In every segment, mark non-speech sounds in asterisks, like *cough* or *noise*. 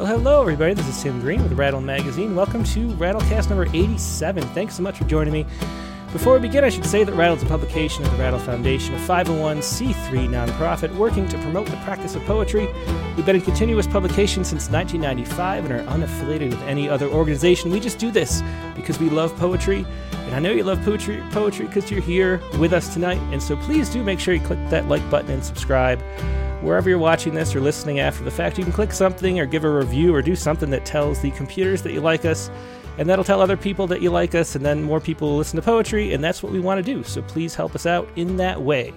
Well, hello, everybody. This is Tim Green with Rattle Magazine. Welcome to Rattlecast number 87. Thanks so much for joining me. Before we begin, I should say that Rattle is a publication of the Rattle Foundation, a 501c3 nonprofit working to promote the practice of poetry. We've been in continuous publication since 1995 and are unaffiliated with any other organization. We just do this because we love poetry, and I know you love poetry poetry because you're here with us tonight. And so please do make sure you click that like button and subscribe. Wherever you're watching this or listening after the fact, you can click something or give a review or do something that tells the computers that you like us and that'll tell other people that you like us, and then more people will listen to poetry, and that's what we want to do. So please help us out in that way.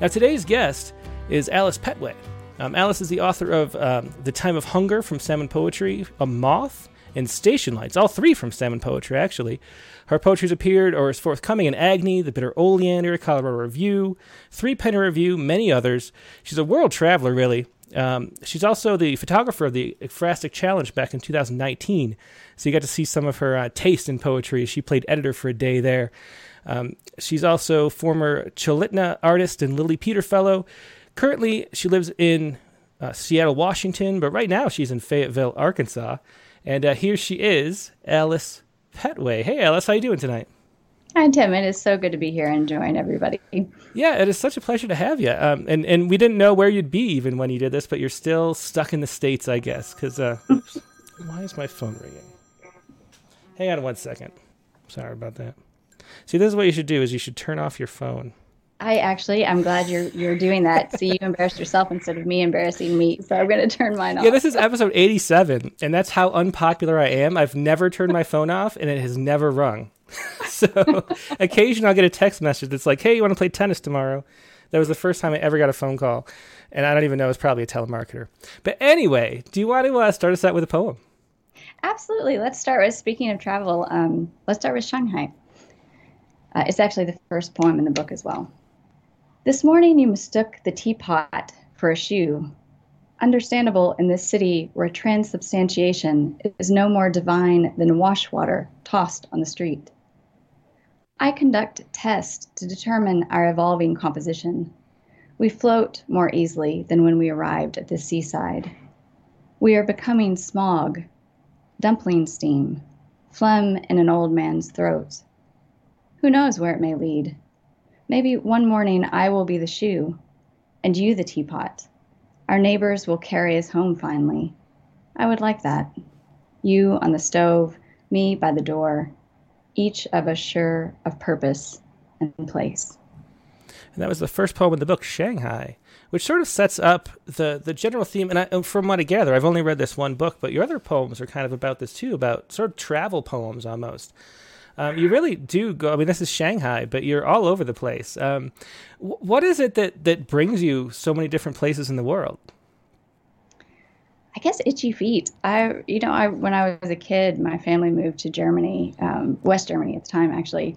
Now, today's guest is Alice Pettway. Um, Alice is the author of um, The Time of Hunger from Salmon Poetry, A Moth, and Station Lights, all three from Salmon Poetry, actually. Her poetry's appeared or is forthcoming in Agni, The Bitter Oleander, Colorado Review, Threepenny Review, many others. She's a world traveler, really. Um, she's also the photographer of the Ekphrastic Challenge back in 2019. So you got to see some of her uh, taste in poetry. She played editor for a day there. Um, she's also former Chulitna artist and Lily Peter Fellow. Currently, she lives in uh, Seattle, Washington, but right now she's in Fayetteville, Arkansas. And uh, here she is, Alice Pettway. Hey, Alice, how you doing tonight? Hi, Tim. It is so good to be here and join everybody. Yeah, it is such a pleasure to have you. Um, and and we didn't know where you'd be even when you did this, but you're still stuck in the states, I guess. Because uh, *laughs* why is my phone ringing? Hang on one second. Sorry about that. See, this is what you should do: is you should turn off your phone. I actually, I'm glad you're you're doing that. See, you *laughs* embarrassed yourself instead of me embarrassing me. So I'm going to turn mine off. Yeah, this is episode 87, and that's how unpopular I am. I've never turned my phone off, and it has never rung. *laughs* so occasionally I'll get a text message that's like, "Hey, you want to play tennis tomorrow?" That was the first time I ever got a phone call, and I don't even know it's probably a telemarketer. But anyway, do you want to uh, start us out with a poem? Absolutely. Let's start with speaking of travel. Um, let's start with Shanghai. Uh, it's actually the first poem in the book as well. This morning you mistook the teapot for a shoe. Understandable in this city where transubstantiation is no more divine than wash water tossed on the street. I conduct tests to determine our evolving composition. We float more easily than when we arrived at the seaside. We are becoming smog, dumpling steam, phlegm in an old man's throat. Who knows where it may lead? Maybe one morning I will be the shoe, and you the teapot. Our neighbors will carry us home finally. I would like that. You on the stove, me by the door, each of us sure of purpose and place. And that was the first poem in the book, Shanghai, which sort of sets up the, the general theme. And I, from what I gather, I've only read this one book, but your other poems are kind of about this too, about sort of travel poems almost. Um, you really do go. I mean, this is Shanghai, but you're all over the place. Um, what is it that that brings you so many different places in the world? I guess itchy feet. I, you know, I when I was a kid, my family moved to Germany, um, West Germany at the time, actually,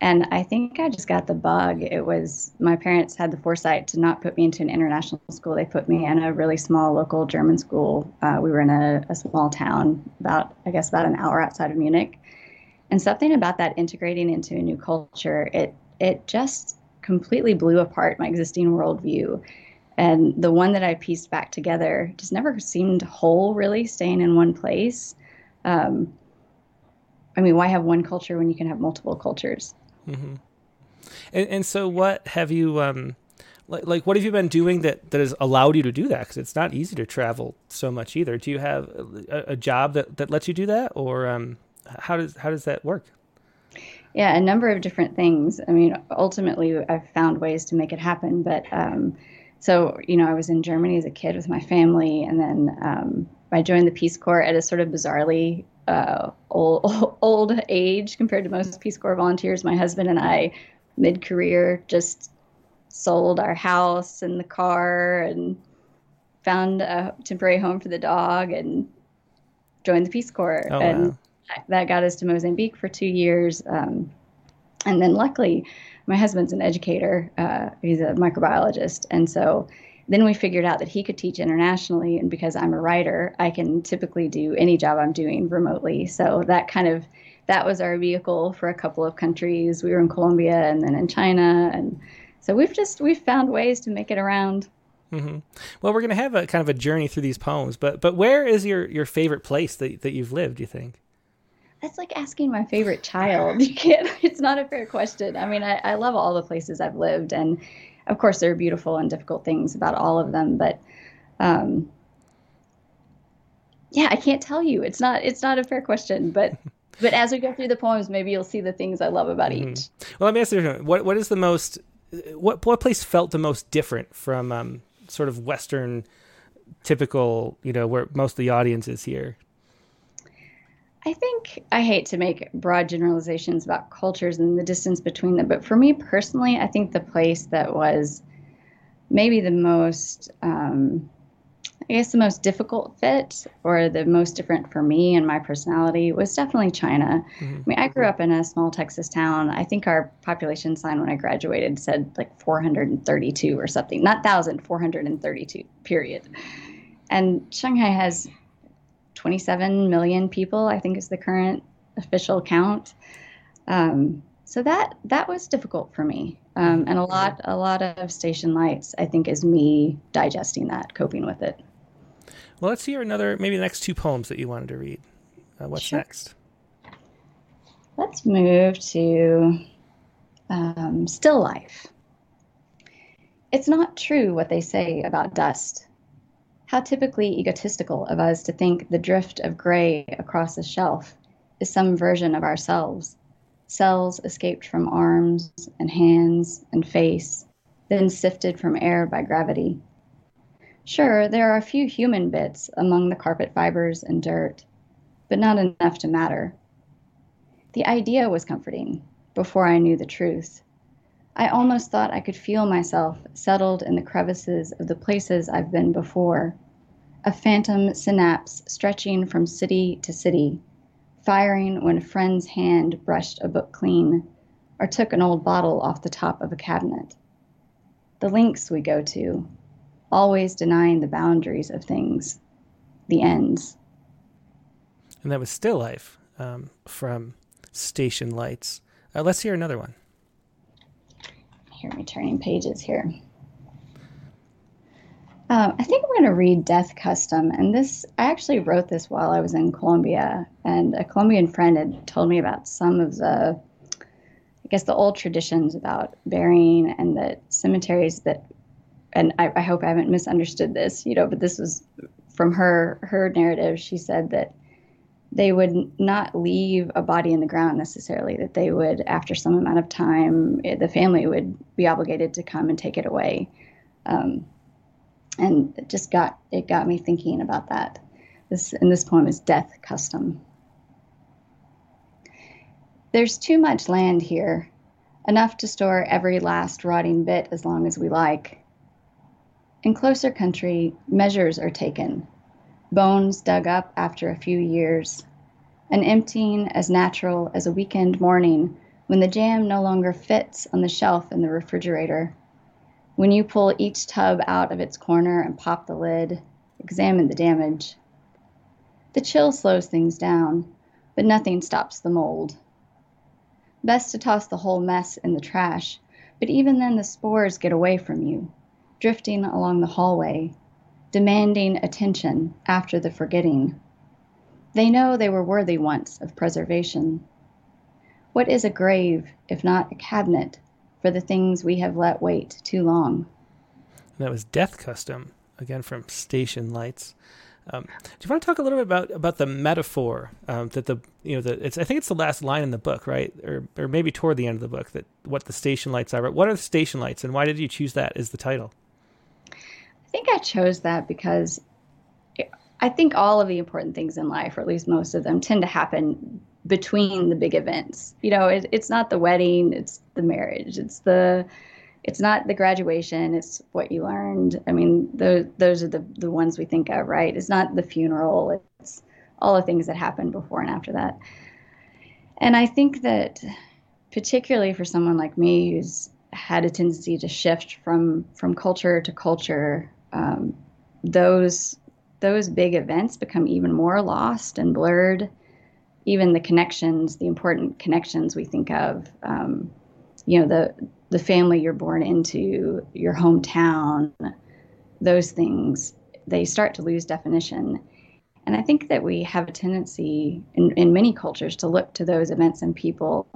and I think I just got the bug. It was my parents had the foresight to not put me into an international school. They put me in a really small local German school. Uh, we were in a, a small town, about I guess about an hour outside of Munich, and something about that integrating into a new culture, it it just completely blew apart my existing worldview and the one that I pieced back together just never seemed whole, really, staying in one place. Um, I mean, why have one culture when you can have multiple cultures? Mm-hmm. And, and so, what have you, um, like, like, what have you been doing that, that has allowed you to do that? Because it's not easy to travel so much either. Do you have a, a job that, that lets you do that, or um, how does how does that work? Yeah, a number of different things. I mean, ultimately, I've found ways to make it happen, but um, so you know i was in germany as a kid with my family and then um, i joined the peace corps at a sort of bizarrely uh, old, *laughs* old age compared to most peace corps volunteers my husband and i mid-career just sold our house and the car and found a temporary home for the dog and joined the peace corps oh, and wow. That got us to mozambique for two years um, and then luckily my husband's an educator. Uh, he's a microbiologist, and so then we figured out that he could teach internationally, and because I'm a writer, I can typically do any job I'm doing remotely. So that kind of that was our vehicle for a couple of countries. We were in Colombia and then in China, and so we've just we've found ways to make it around. Mm-hmm. Well, we're going to have a kind of a journey through these poems, but but where is your your favorite place that that you've lived? Do you think? That's like asking my favorite child. *laughs* You can't. It's not a fair question. I mean, I, I love all the places I've lived, and of course, there are beautiful and difficult things about all of them. But um, yeah, I can't tell you. It's not. It's not a fair question, but. *laughs* But as we go through the poems, maybe you'll see the things I love about mm-hmm. each. Well, let me ask you: what what is the most what what place felt the most different from um, sort of Western, typical, you know, where most of the audience is here? I think I hate to make broad generalizations about cultures and the distance between them, but for me personally, I think the place that was maybe the most um, I guess the most difficult fit or the most different for me and my personality was definitely China. Mm-hmm. I mean, I grew up in a small Texas town. I think our population sign when I graduated said like 432 or something, not 1,000, 432, period. And Shanghai has 27 million people, I think is the current official count. Um, so that that was difficult for me, um, and a lot a lot of station lights. I think is me digesting that, coping with it. Well, let's hear another, maybe the next two poems that you wanted to read. Uh, what's sure. next? Let's move to um, Still Life. It's not true what they say about dust. How typically egotistical of us to think the drift of gray across a shelf is some version of ourselves, cells escaped from arms and hands and face, then sifted from air by gravity. Sure, there are a few human bits among the carpet fibers and dirt, but not enough to matter. The idea was comforting before I knew the truth. I almost thought I could feel myself settled in the crevices of the places I've been before, a phantom synapse stretching from city to city, firing when a friend's hand brushed a book clean or took an old bottle off the top of a cabinet. The links we go to, always denying the boundaries of things, the ends. And that was Still Life um, from Station Lights. Uh, let's hear another one. Hear me turning pages here. Um, I think I'm going to read Death Custom. And this, I actually wrote this while I was in Colombia. And a Colombian friend had told me about some of the, I guess, the old traditions about burying and the cemeteries that and I, I hope I haven't misunderstood this, you know, but this was from her her narrative. She said that they would not leave a body in the ground necessarily that they would after some amount of time eh, the family would be obligated to come and take it away um, and it just got it got me thinking about that. This and this poem is death custom. There's too much land here enough to store every last rotting bit as long as we like. In closer country, measures are taken, bones dug up after a few years, an emptying as natural as a weekend morning when the jam no longer fits on the shelf in the refrigerator. When you pull each tub out of its corner and pop the lid, examine the damage. The chill slows things down, but nothing stops the mold. Best to toss the whole mess in the trash, but even then the spores get away from you drifting along the hallway, demanding attention after the forgetting. They know they were worthy once of preservation. What is a grave if not a cabinet for the things we have let wait too long? That was Death Custom, again from Station Lights. Um, do you want to talk a little bit about about the metaphor um, that the you know the it's I think it's the last line in the book, right, or or maybe toward the end of the book that what the station lights are. But what are the station lights, and why did you choose that as the title? I think I chose that because I think all of the important things in life, or at least most of them, tend to happen between the big events. You know, it, it's not the wedding, it's the marriage, it's the it's not the graduation, it's what you learned. I mean, those those are the the ones we think of, right? It's not the funeral, it's all the things that happen before and after that. And I think that particularly for someone like me who's had a tendency to shift from from culture to culture um, those those big events become even more lost and blurred. Even the connections, the important connections we think of, um, you know, the the family you're born into, your hometown, those things, they start to lose definition. And I think that we have a tendency in, in many cultures to look to those events and people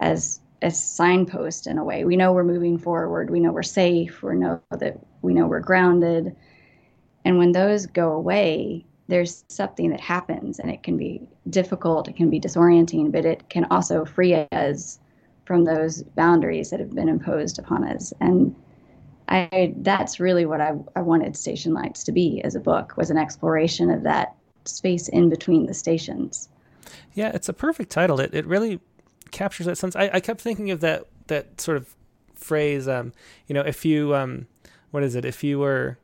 as as signposts in a way. We know we're moving forward. We know we're safe. We know that we know we're grounded. And when those go away, there's something that happens, and it can be difficult. It can be disorienting, but it can also free us from those boundaries that have been imposed upon us. And I that's really what I, I wanted Station Lights to be as a book was an exploration of that space in between the stations. Yeah, it's a perfect title. It it really captures that sense. I, I kept thinking of that that sort of phrase. Um, you know, if you um, what is it? If you were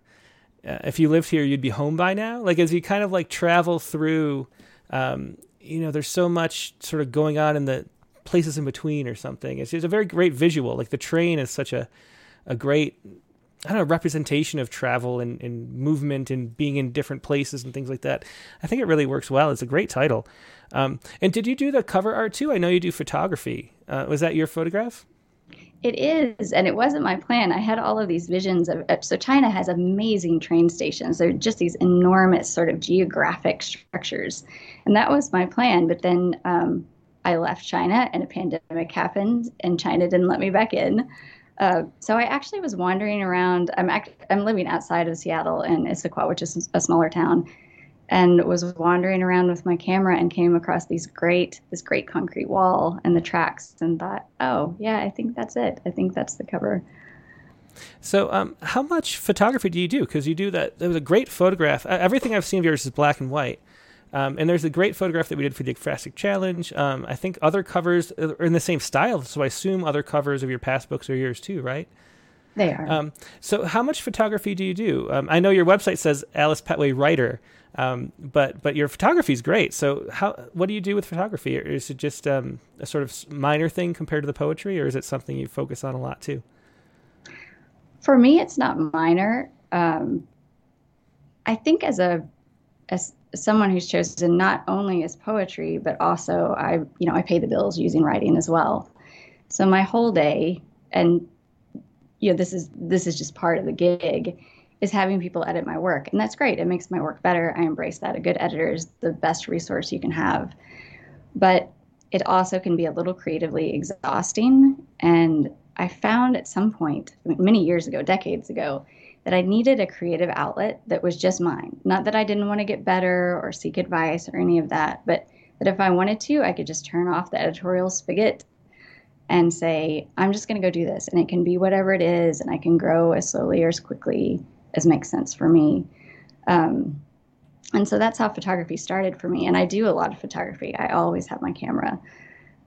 uh, if you lived here, you'd be home by now. Like as you kind of like travel through, um, you know, there's so much sort of going on in the places in between or something. It's, it's a very great visual. Like the train is such a a great I don't know, representation of travel and, and movement and being in different places and things like that. I think it really works well. It's a great title. Um, and did you do the cover art too? I know you do photography. Uh, was that your photograph? It is, and it wasn't my plan. I had all of these visions of. So China has amazing train stations. They're just these enormous sort of geographic structures, and that was my plan. But then um, I left China, and a pandemic happened, and China didn't let me back in. Uh, so I actually was wandering around. I'm act- I'm living outside of Seattle in Issaquah, which is a smaller town, and was wandering around with my camera and came across these great this great concrete wall and the tracks and thought oh yeah i think that's it i think that's the cover so um, how much photography do you do because you do that there was a great photograph everything i've seen of yours is black and white um, and there's a great photograph that we did for the Ekphrastic Challenge. Um, I think other covers are in the same style, so I assume other covers of your past books are yours too, right? They are. Um, so, how much photography do you do? Um, I know your website says Alice Pettway Writer, um, but but your photography is great. So how what do you do with photography? Is it just um, a sort of minor thing compared to the poetry, or is it something you focus on a lot too? For me, it's not minor. Um, I think as a as someone who's chosen not only as poetry, but also I you know I pay the bills using writing as well. So my whole day, and you know this is this is just part of the gig is having people edit my work. And that's great. It makes my work better. I embrace that. A good editor is the best resource you can have. But it also can be a little creatively exhausting. And I found at some point, many years ago, decades ago, that I needed a creative outlet that was just mine. Not that I didn't want to get better or seek advice or any of that, but that if I wanted to, I could just turn off the editorial spigot and say, I'm just going to go do this. And it can be whatever it is, and I can grow as slowly or as quickly as makes sense for me. Um, and so that's how photography started for me. And I do a lot of photography. I always have my camera.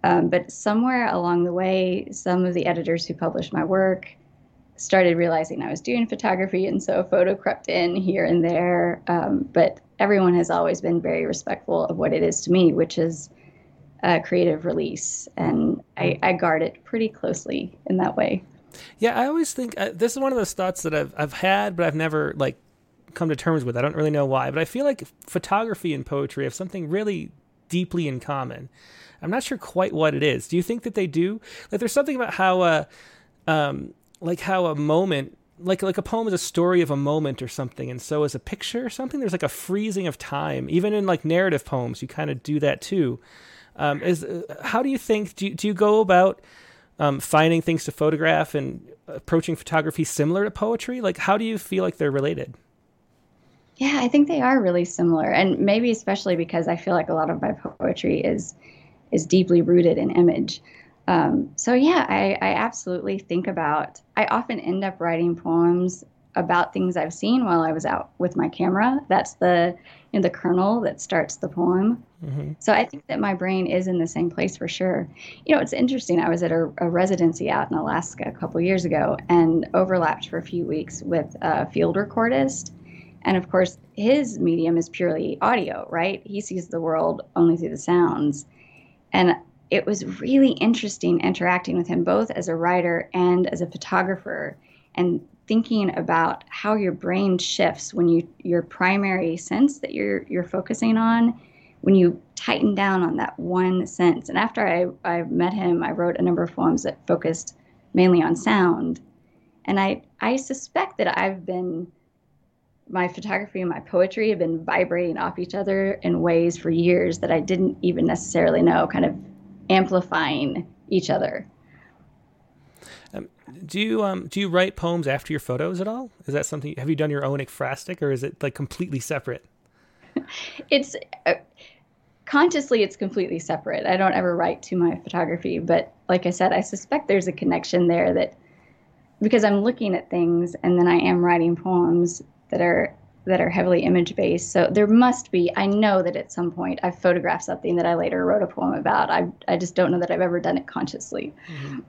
Um, but somewhere along the way, some of the editors who published my work started realizing I was doing photography, and so a photo crept in here and there. Um, but everyone has always been very respectful of what it is to me, which is a creative release, and I, I guard it pretty closely in that way. Yeah, I always think uh, this is one of those thoughts that I've I've had, but I've never like come to terms with. I don't really know why, but I feel like photography and poetry have something really deeply in common. I'm not sure quite what it is. Do you think that they do? Like, there's something about how, uh, um, like how a moment, like like a poem is a story of a moment or something, and so is a picture or something. There's like a freezing of time, even in like narrative poems. You kind of do that too. Um, is uh, how do you think? Do you, do you go about um, finding things to photograph and approaching photography similar to poetry? Like, how do you feel like they're related? Yeah, I think they are really similar, and maybe especially because I feel like a lot of my poetry is is deeply rooted in image. Um, so yeah, I, I absolutely think about. I often end up writing poems about things I've seen while I was out with my camera. That's the you know, the kernel that starts the poem. Mm-hmm. So I think that my brain is in the same place for sure. You know, it's interesting. I was at a, a residency out in Alaska a couple years ago and overlapped for a few weeks with a field recordist. And of course, his medium is purely audio, right? He sees the world only through the sounds. And it was really interesting interacting with him both as a writer and as a photographer and thinking about how your brain shifts when you your primary sense that you're you're focusing on when you tighten down on that one sense and after I, I met him i wrote a number of poems that focused mainly on sound and i i suspect that i've been my photography and my poetry have been vibrating off each other in ways for years that I didn't even necessarily know, kind of amplifying each other. Do you um, do you write poems after your photos at all? Is that something? Have you done your own ekphrastic, or is it like completely separate? *laughs* it's uh, consciously it's completely separate. I don't ever write to my photography, but like I said, I suspect there's a connection there that because I'm looking at things and then I am writing poems that are that are heavily image based. So there must be. I know that at some point I've photographed something that I later wrote a poem about. I I just don't know that I've ever done it consciously. Mm-hmm.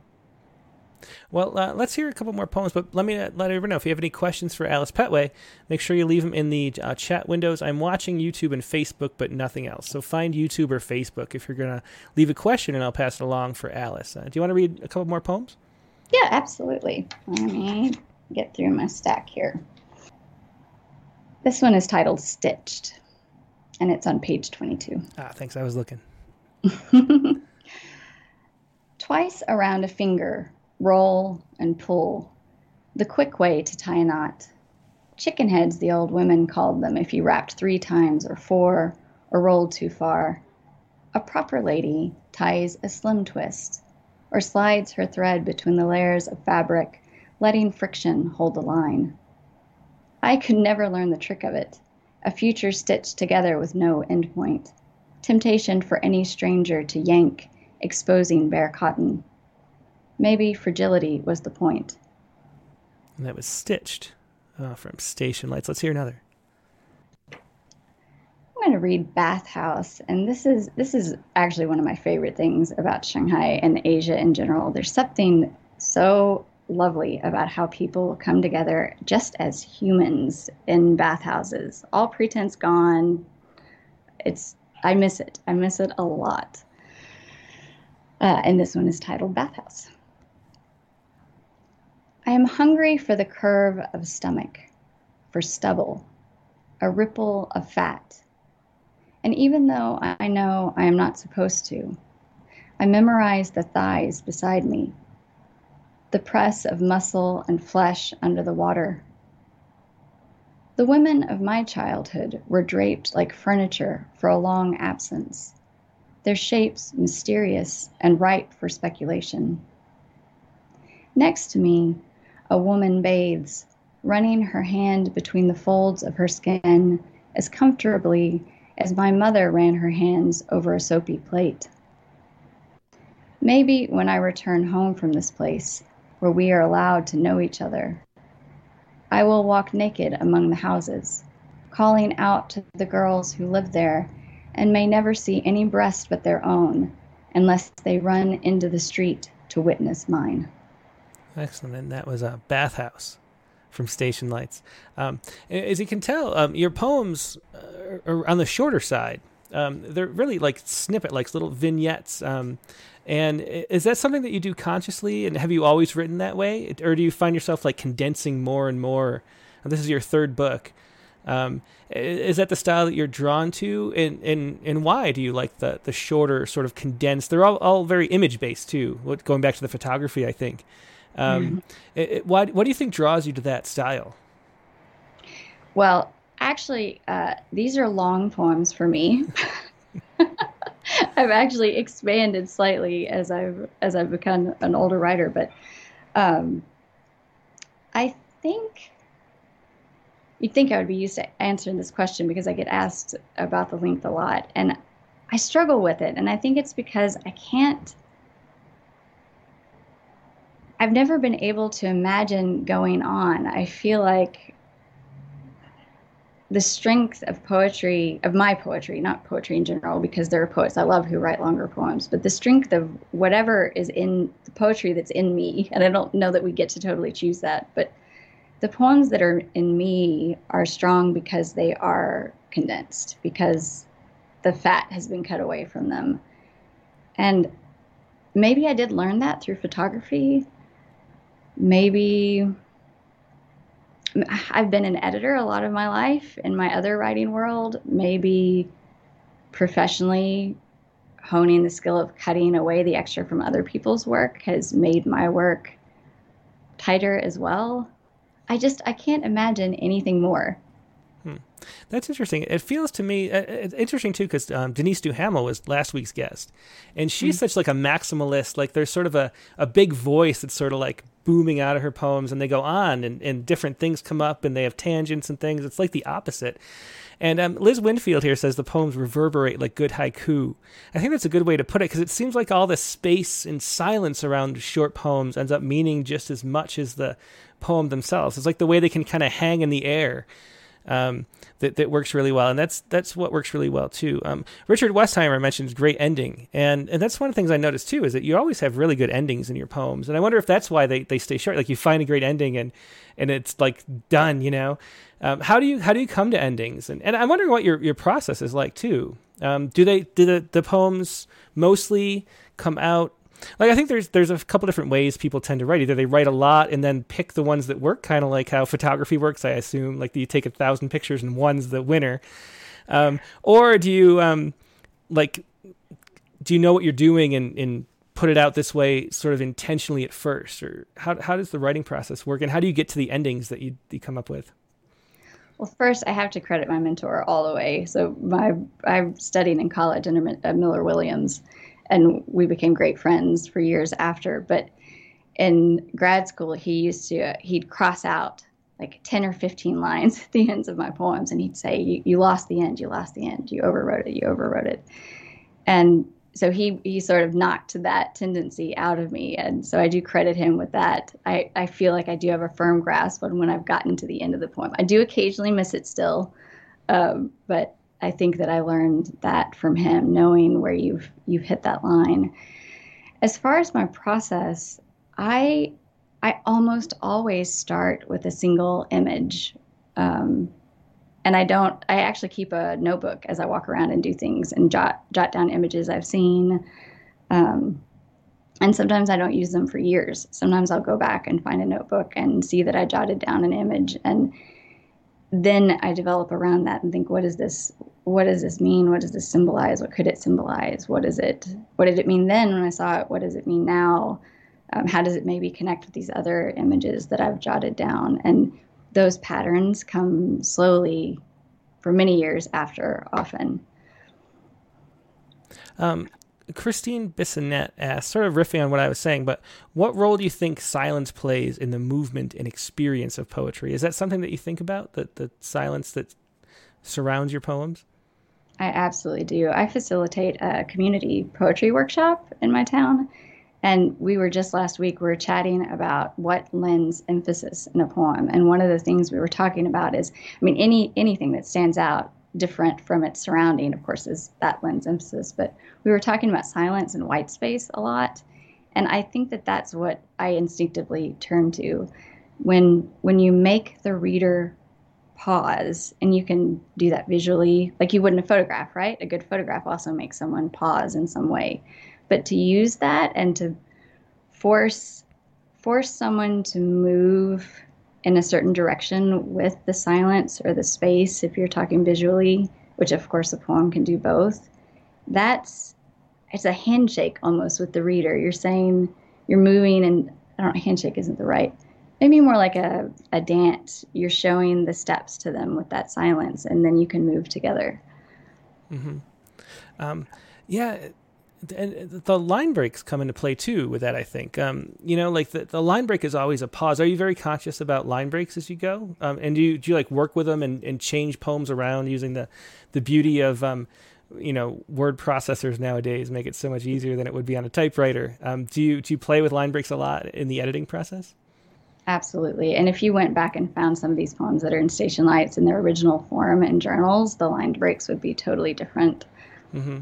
Well, uh, let's hear a couple more poems, but let me uh, let everyone know if you have any questions for Alice Pettway, make sure you leave them in the uh, chat windows. I'm watching YouTube and Facebook, but nothing else. So find YouTube or Facebook if you're going to leave a question, and I'll pass it along for Alice. Uh, do you want to read a couple more poems? Yeah, absolutely. Let me get through my stack here. This one is titled Stitched, and it's on page 22. Ah, thanks. I was looking. *laughs* Twice around a finger, roll and pull, the quick way to tie a knot. Chicken heads, the old women called them if you rapped three times or four or rolled too far. A proper lady ties a slim twist or slides her thread between the layers of fabric, letting friction hold the line. I could never learn the trick of it, a future stitched together with no endpoint. Temptation for any stranger to yank, exposing bare cotton. Maybe fragility was the point. And that was stitched uh, from Station Lights. Let's hear another. I'm going to read Bathhouse, and this is this is actually one of my favorite things about Shanghai and Asia in general. There's something so lovely about how people come together just as humans in bathhouses. All pretense gone. It's I miss it. I miss it a lot. Uh, and this one is titled Bathhouse. I am hungry for the curve of stomach, for stubble, a ripple of fat and even though I know I am not supposed to, I memorize the thighs beside me, the press of muscle and flesh under the water. The women of my childhood were draped like furniture for a long absence, their shapes mysterious and ripe for speculation. Next to me, a woman bathes, running her hand between the folds of her skin as comfortably as my mother ran her hands over a soapy plate. Maybe when I return home from this place, where we are allowed to know each other, I will walk naked among the houses, calling out to the girls who live there and may never see any breast but their own unless they run into the street to witness mine. Excellent. And that was a bathhouse from Station Lights. Um, as you can tell, um, your poems uh, are on the shorter side. Um, they're really like snippet, like little vignettes. Um, and is that something that you do consciously? And have you always written that way, or do you find yourself like condensing more and more? And this is your third book. Um, is that the style that you're drawn to, and and and why do you like the the shorter, sort of condensed? They're all all very image based too. Going back to the photography, I think. Um, mm-hmm. it, it, why, what do you think draws you to that style? Well, actually, uh, these are long poems for me. *laughs* I've actually expanded slightly as I've as I've become an older writer, but um, I think you'd think I would be used to answering this question because I get asked about the length a lot, and I struggle with it, and I think it's because I can't I've never been able to imagine going on. I feel like the strength of poetry, of my poetry, not poetry in general, because there are poets I love who write longer poems, but the strength of whatever is in the poetry that's in me, *laughs* and I don't know that we get to totally choose that, but the poems that are in me are strong because they are condensed, because the fat has been cut away from them. And maybe I did learn that through photography maybe I've been an editor a lot of my life in my other writing world. Maybe professionally honing the skill of cutting away the extra from other people's work has made my work tighter as well. I just I can't imagine anything more Hmm. That's interesting. It feels to me uh, it's interesting too because um, Denise Duhamel was last week's guest, and she's mm-hmm. such like a maximalist. Like there's sort of a, a big voice that's sort of like booming out of her poems, and they go on, and, and different things come up, and they have tangents and things. It's like the opposite. And um, Liz Winfield here says the poems reverberate like good haiku. I think that's a good way to put it because it seems like all the space and silence around short poems ends up meaning just as much as the poem themselves. It's like the way they can kind of hang in the air um, that that works really well, and that's that's what works really well too. Um, Richard Westheimer mentions great ending, and and that's one of the things I noticed too is that you always have really good endings in your poems, and I wonder if that's why they, they stay short. Like you find a great ending and and it's like done, you know. Um, how do you how do you come to endings? And and I'm wondering what your your process is like too. Um, do they do the, the poems mostly come out like I think there's there's a couple different ways people tend to write. Either they write a lot and then pick the ones that work, kind of like how photography works. I assume like you take a thousand pictures and one's the winner, um, or do you um, like do you know what you're doing and, and put it out this way sort of intentionally at first, or how how does the writing process work, and how do you get to the endings that you you come up with? Well, first, I have to credit my mentor all the way. So, my I studied in college under uh, Miller Williams, and we became great friends for years after. But in grad school, he used to he'd cross out like 10 or 15 lines *laughs* at the ends of my poems and he'd say you, you lost the end you lost the end you overwrote it you overwrote it. And so he he sort of knocked that tendency out of me. And so i do credit him with that. I i feel like i do have a firm grasp on when i've gotten to the end of the poem. I do occasionally miss it still um, but I think that I learned that from him, knowing where you've you've hit that line. As far as my process, I I almost always start with a single image. Um, and I don't. I actually keep a notebook as I walk around and do things and jot jot down images I've seen. Um, and sometimes I don't use them for years. Sometimes I'll go back and find a notebook and see that I jotted down an image, and then I develop around that and think, what is this? What does this mean? What does this symbolize? What could it symbolize? What is it? What did it mean then when I saw it? What does it mean now? Um, how does it maybe connect with these other images that I've jotted down? And those patterns come slowly for many years after, often. Um, Christine Bissonette asked, sort of riffing on what I was saying, but what role do you think silence plays in the movement and experience of poetry? Is that something that you think about, that the silence that surrounds your poems? I absolutely do. I facilitate a community poetry workshop in my town. And we were just last week, we were chatting about what lends emphasis in a poem. And one of the things we were talking about is, I mean, any anything that stands out different from its surrounding, of course, is that lends emphasis. But we were talking about silence and white space a lot. And I think that that's what I instinctively turn to. When when you make the reader pause and you can do that visually. Like you would in a photograph right? A good photograph also makes someone pause in some way. But to use that and to force force someone to move in a certain direction with the silence or the space if you're talking visually which of course a poem can do both that's it's a handshake almost with the reader. You're saying you're moving and i don't know handshake isn't the right maybe more like a, a dance. You're showing the steps to them with that silence, and then you can move together. Mm-hmm. Um, yeah, and the line breaks come into play too with that. I think um, you know, like the, the line break is always a pause. Are you very conscious about line breaks as you go? Um, and do you do you like work with them and, and change poems around using the the beauty of um, you know word processors nowadays make it so much easier than it would be on a typewriter. Um, do you do you play with line breaks a lot in the editing process? Absolutely. And if you went back and found some of these poems that are in Station Lights in their original form in journals, the lined breaks would be totally different. Mm-hmm.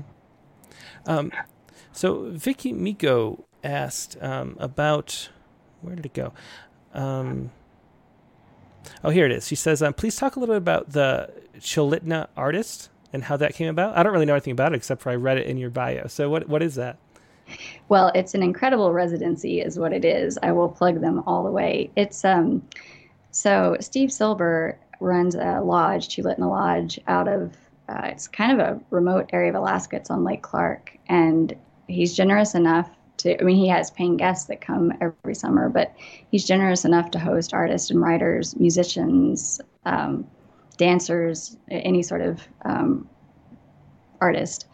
Um, so Vicky Miko asked um, about where did it go? Um, oh, here it is. She says, um, "Please talk a little bit about the Chulitna artist and how that came about." I don't really know anything about it except for I read it in your bio. So what what is that? Well, it's an incredible residency, is what it is. I will plug them all the way. It's um, so Steve Silver runs a lodge, Chulitna Lodge, out of uh, it's kind of a remote area of Alaska. It's on Lake Clark, and he's generous enough to. I mean, he has paying guests that come every summer, but he's generous enough to host artists and writers, musicians, um, dancers, any sort of um, artist.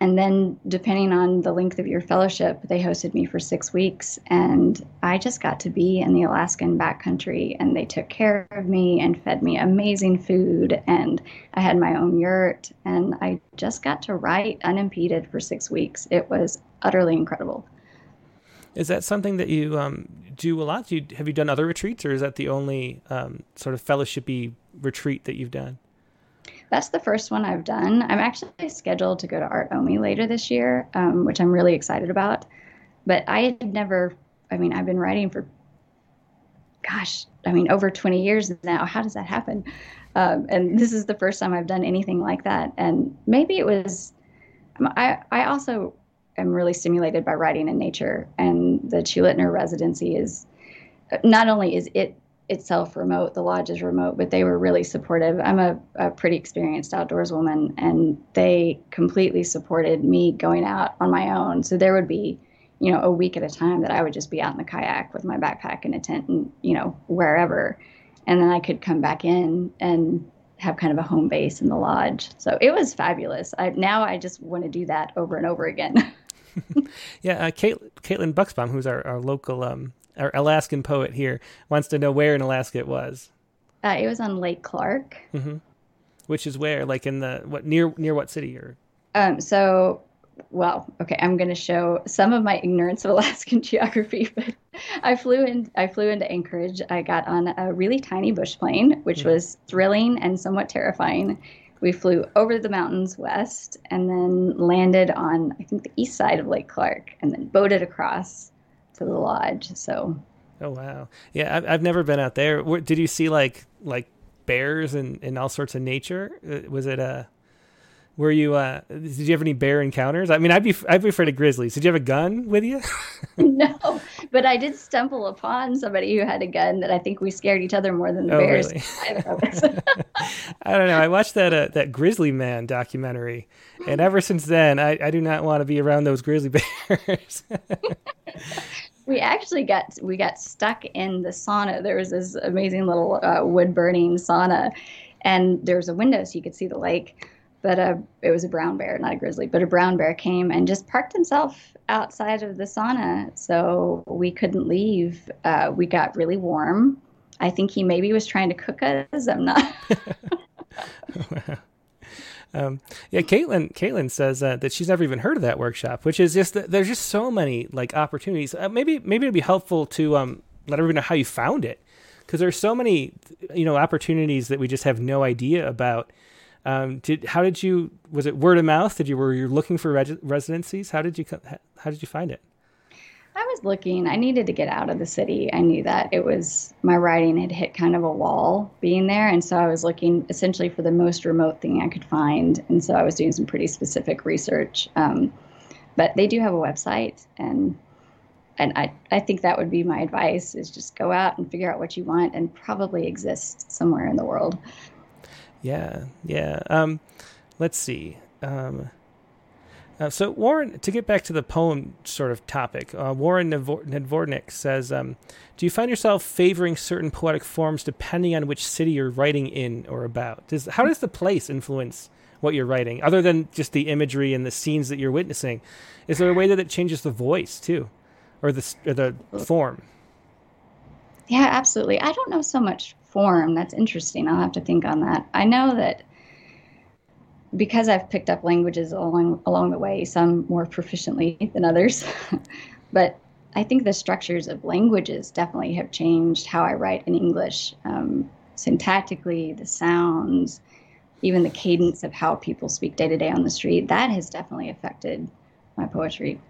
And then, depending on the length of your fellowship, they hosted me for six weeks. And I just got to be in the Alaskan backcountry, and they took care of me and fed me amazing food. And I had my own yurt, and I just got to write unimpeded for six weeks. It was utterly incredible. Is that something that you um, do a lot? Do you, have you done other retreats, or is that the only um, sort of fellowshipy retreat that you've done? That's the first one I've done. I'm actually scheduled to go to Art Omi later this year, um, which I'm really excited about. But I had never, I mean, I've been writing for, gosh, I mean, over 20 years now. How does that happen? Um, and this is the first time I've done anything like that. And maybe it was, I, I also am really stimulated by writing in nature. And the Chulitna residency is, not only is it itself remote. The lodge is remote, but they were really supportive. I'm a, a pretty experienced outdoors woman, and they completely supported me going out on my own. So there would be, you know, a week at a time that I would just be out in the kayak with my backpack and a tent and, you know, wherever. And then I could come back in and have kind of a home base in the lodge. So it was fabulous. I, now I just want to do that over and over again. *laughs* *laughs* yeah, uh, Caitlin Bucksbaum, who's our, our local um, our Alaskan poet here wants to know where in Alaska it was. Uh, it was on Lake Clark. Mm-hmm. Which is where, like in the what near near what city or? Um. So, well, okay. I'm going to show some of my ignorance of *laughs* Alaskan geography, but I flew in. I flew into Anchorage. I got on a really tiny bush plane, which mm-hmm. was thrilling and somewhat terrifying. We flew over the mountains west and then landed on, I think, the east side of Lake Clark, and then boated across to the lodge. So. Oh wow! Yeah, I've I've never been out there. Did you see like like bears and, and all sorts of nature? Uh, was it a uh, were you uh did you have any bear encounters i mean i'd be i'd be afraid of grizzlies did you have a gun with you *laughs* *laughs* no but i did stumble upon somebody who had a gun that i think we scared each other more than the oh, bears really? *laughs* i don't know i watched that uh, that grizzly man documentary and ever since then i, I do not want to be around those grizzly bears we actually got we got stuck in the sauna. There was this amazing little uh, wood burning sauna, and there was a window so you could see the lake. But uh, it was a brown bear, not a grizzly, but a brown bear came and just parked himself outside of the sauna, so we couldn't leave. Uh, we got really warm. I think he maybe was trying to cook us. I'm not. *laughs* *laughs* *laughs* Um, yeah, Caitlin. Caitlin says uh, that she's never even heard of that workshop, which is just there's just so many like opportunities. Uh, maybe maybe it'd be helpful to um, let everyone know how you found it, because there's so many you know opportunities that we just have no idea about. Um, did how did you was it word of mouth? Did you were you looking for reg- residencies? How did you how did you find it? I was looking. I needed to get out of the city. I knew that it was my writing had hit kind of a wall being there, and so I was looking essentially for the most remote thing I could find. And so I was doing some pretty specific research. Um, but they do have a website, and and I I think that would be my advice: is just go out and figure out what you want, and probably exist somewhere in the world. Yeah, yeah. Um, let's see. Um, uh, so Warren, to get back to the poem sort of topic, uh, Warren Nedvornik says, um, "Do you find yourself favoring certain poetic forms depending on which city you're writing in or about? Does, how does the place influence what you're writing, other than just the imagery and the scenes that you're witnessing? Is there a way that it changes the voice too, or the or the form?" Yeah, absolutely. I don't know so much form. That's interesting. I'll have to think on that. I know that because I've picked up languages along along the way, some more proficiently *laughs* than others, *laughs* but I think the structures of languages definitely have changed how I write in English. Um, syntactically, the sounds, even the cadence of how people speak day to day on the street, that has definitely affected my poetry.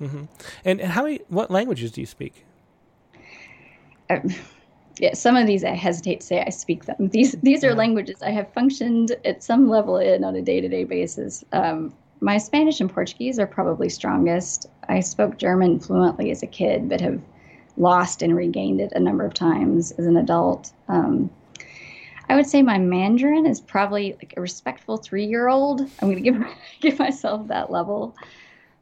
Mm-hmm. And, and how many, what languages do you speak? Uh, yeah, some of these I hesitate to say I speak them. *laughs* These these are languages I have functioned at some level in on a day to day basis. Um, my Spanish and Portuguese are probably strongest. I spoke German fluently as a kid, but have lost and regained it a number of times as an adult. Um, I would say my Mandarin is probably like a respectful three year old. I'm going to give *laughs* give myself that level.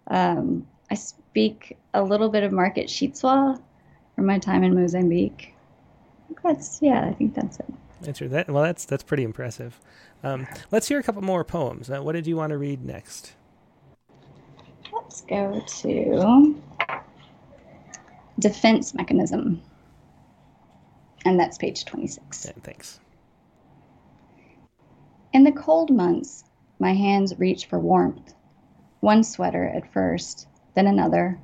Um, I speak a little bit of Market Shitswa from my time in Mozambique that's yeah, I think that's it. Answer that. Well, that's that's pretty impressive. Um, let's hear a couple more poems. Uh, what did you want to read next? Let's go to defense mechanism, and that's page twenty-six. Yeah, thanks. In the cold months, my hands reach for warmth. One sweater at first, then another,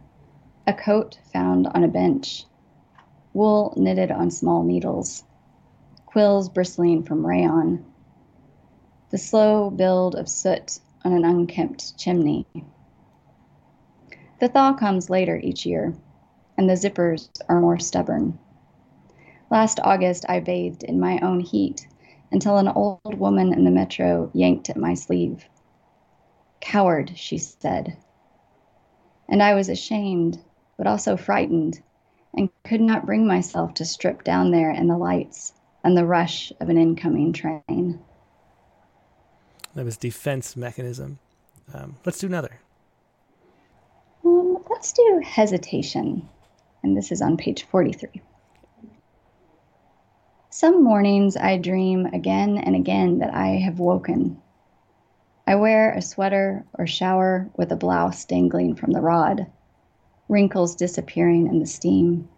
a coat found on a bench, wool knitted on small needles, quills bristling from rayon, the slow build of soot on an unkempt chimney. The thaw comes later each year, and the zippers are more stubborn. Last August, I bathed in my own heat until an old woman in the metro yanked at my sleeve. Coward, she said. And I was ashamed, but also frightened, and could not bring myself to strip down there in the lights and the rush of an incoming train. That was defense mechanism. Um, let's do another. Um, let's do hesitation. And this is on page 43. Some mornings I dream again and again that I have woken. I wear a sweater or shower with a blouse dangling from the rod, wrinkles disappearing in the steam.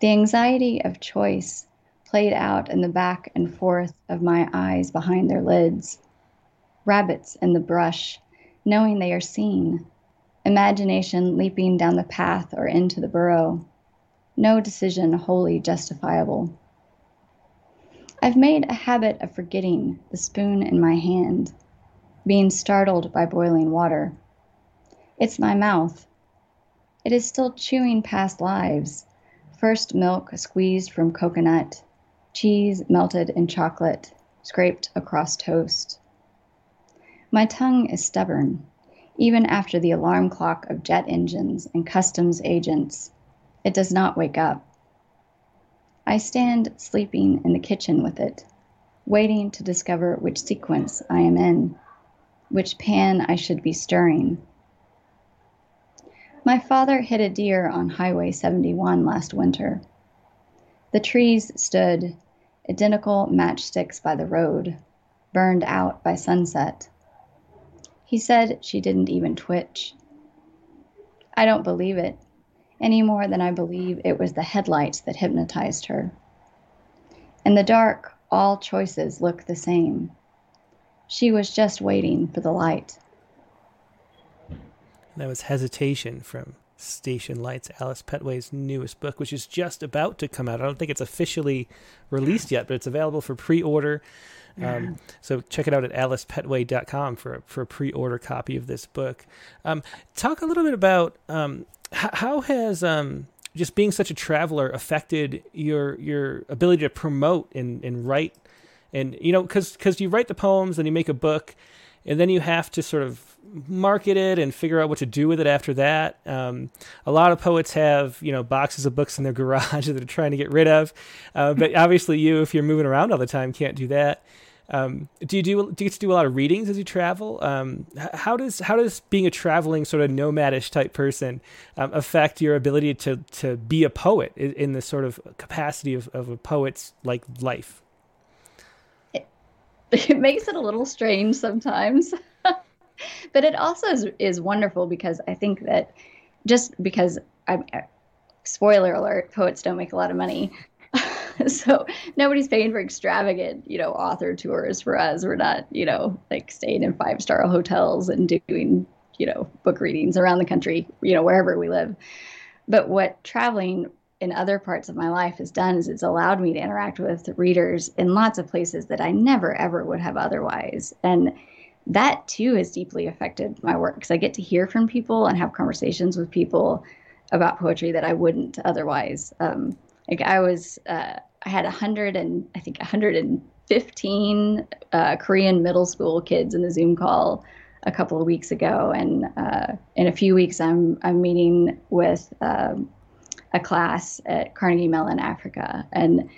The anxiety of choice played out in the back and forth of my eyes behind their lids. Rabbits in the brush, knowing they are seen. Imagination leaping down the path or into the burrow. No decision wholly justifiable. I've made a habit of forgetting the spoon in my hand, being startled by boiling water. It's my mouth. It is still chewing past lives. First milk squeezed from coconut, cheese melted in chocolate, scraped across toast. My tongue is stubborn, even after the alarm clock of jet engines and customs agents. It does not wake up. I stand sleeping in the kitchen with it, waiting to discover which sequence I am in, which pan I should be stirring. My father hit a deer on Highway 71 last winter. The trees stood, identical matchsticks by the road, burned out by sunset. He said she didn't even twitch. I don't believe it any more than I believe it was the headlights that hypnotized her. In the dark, all choices look the same. She was just waiting for the light. That was Hesitation from Station Lights, Alice Pettway's newest book, which is just about to come out. I don't think it's officially released yet, but it's available for pre order. Um, so check it out at alicepettway.com for a, for a pre-order copy of this book. Um, talk a little bit about um, how has um, just being such a traveler affected your your ability to promote and, and write and you know because because you write the poems and you make a book and then you have to sort of market it and figure out what to do with it after that. Um, a lot of poets have you know boxes of books in their *laughs* garage that they're trying to get rid of, uh, *laughs* but obviously you, if you're moving around all the time, can't do that. Um, do you do do you get to do a lot of readings as you travel? Um, how does how does being a traveling sort of nomadish type person um, affect your ability to to be a poet in, in the sort of capacity of, of a poet's like life? It, *laughs* it makes it a little strange sometimes, *laughs* but it also is, is wonderful because I think that just because I'm spoiler alert, poets don't make a lot of money. *laughs* so nobody's paying for extravagant, you know, author tours for us. We're not, you know, like staying in five star hotels and doing, you know, book readings around the country, you know, wherever we live. But what traveling in other parts of my life has done is it's allowed me to interact with readers in lots of places that I never ever would have otherwise. And that too has deeply affected my work because I get to hear from people and have conversations with people about poetry that I wouldn't otherwise. Um, like I was uh, I had a hundred and I think a 115 uh, Korean middle school kids in the Zoom call a couple of weeks ago, and uh, in a few weeks I'm I'm meeting with um, a class at Carnegie Mellon Africa, and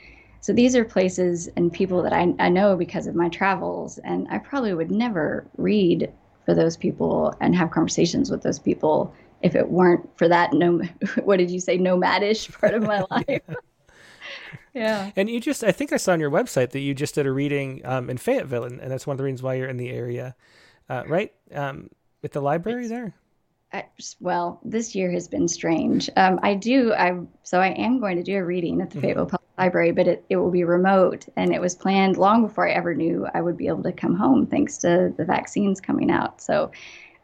so these are places and people that I, I know because of my travels, and I probably would never read for those people and have conversations with those people if it weren't for that no *laughs* what did you say nomadish *laughs* part of my *laughs* life yeah. And you just, I think I saw on your website that you just did a reading um, in Fayetteville, and, that's one of the reasons why you're in the area, uh, right? Um, at the library there. I, well, this year has been strange. Um, I do. I so I am going to do a reading at the mm-hmm. Fayetteville Public Library, but it, it will be remote, and it was planned long before I ever knew I would be able to come home, thanks to the vaccines coming out. So,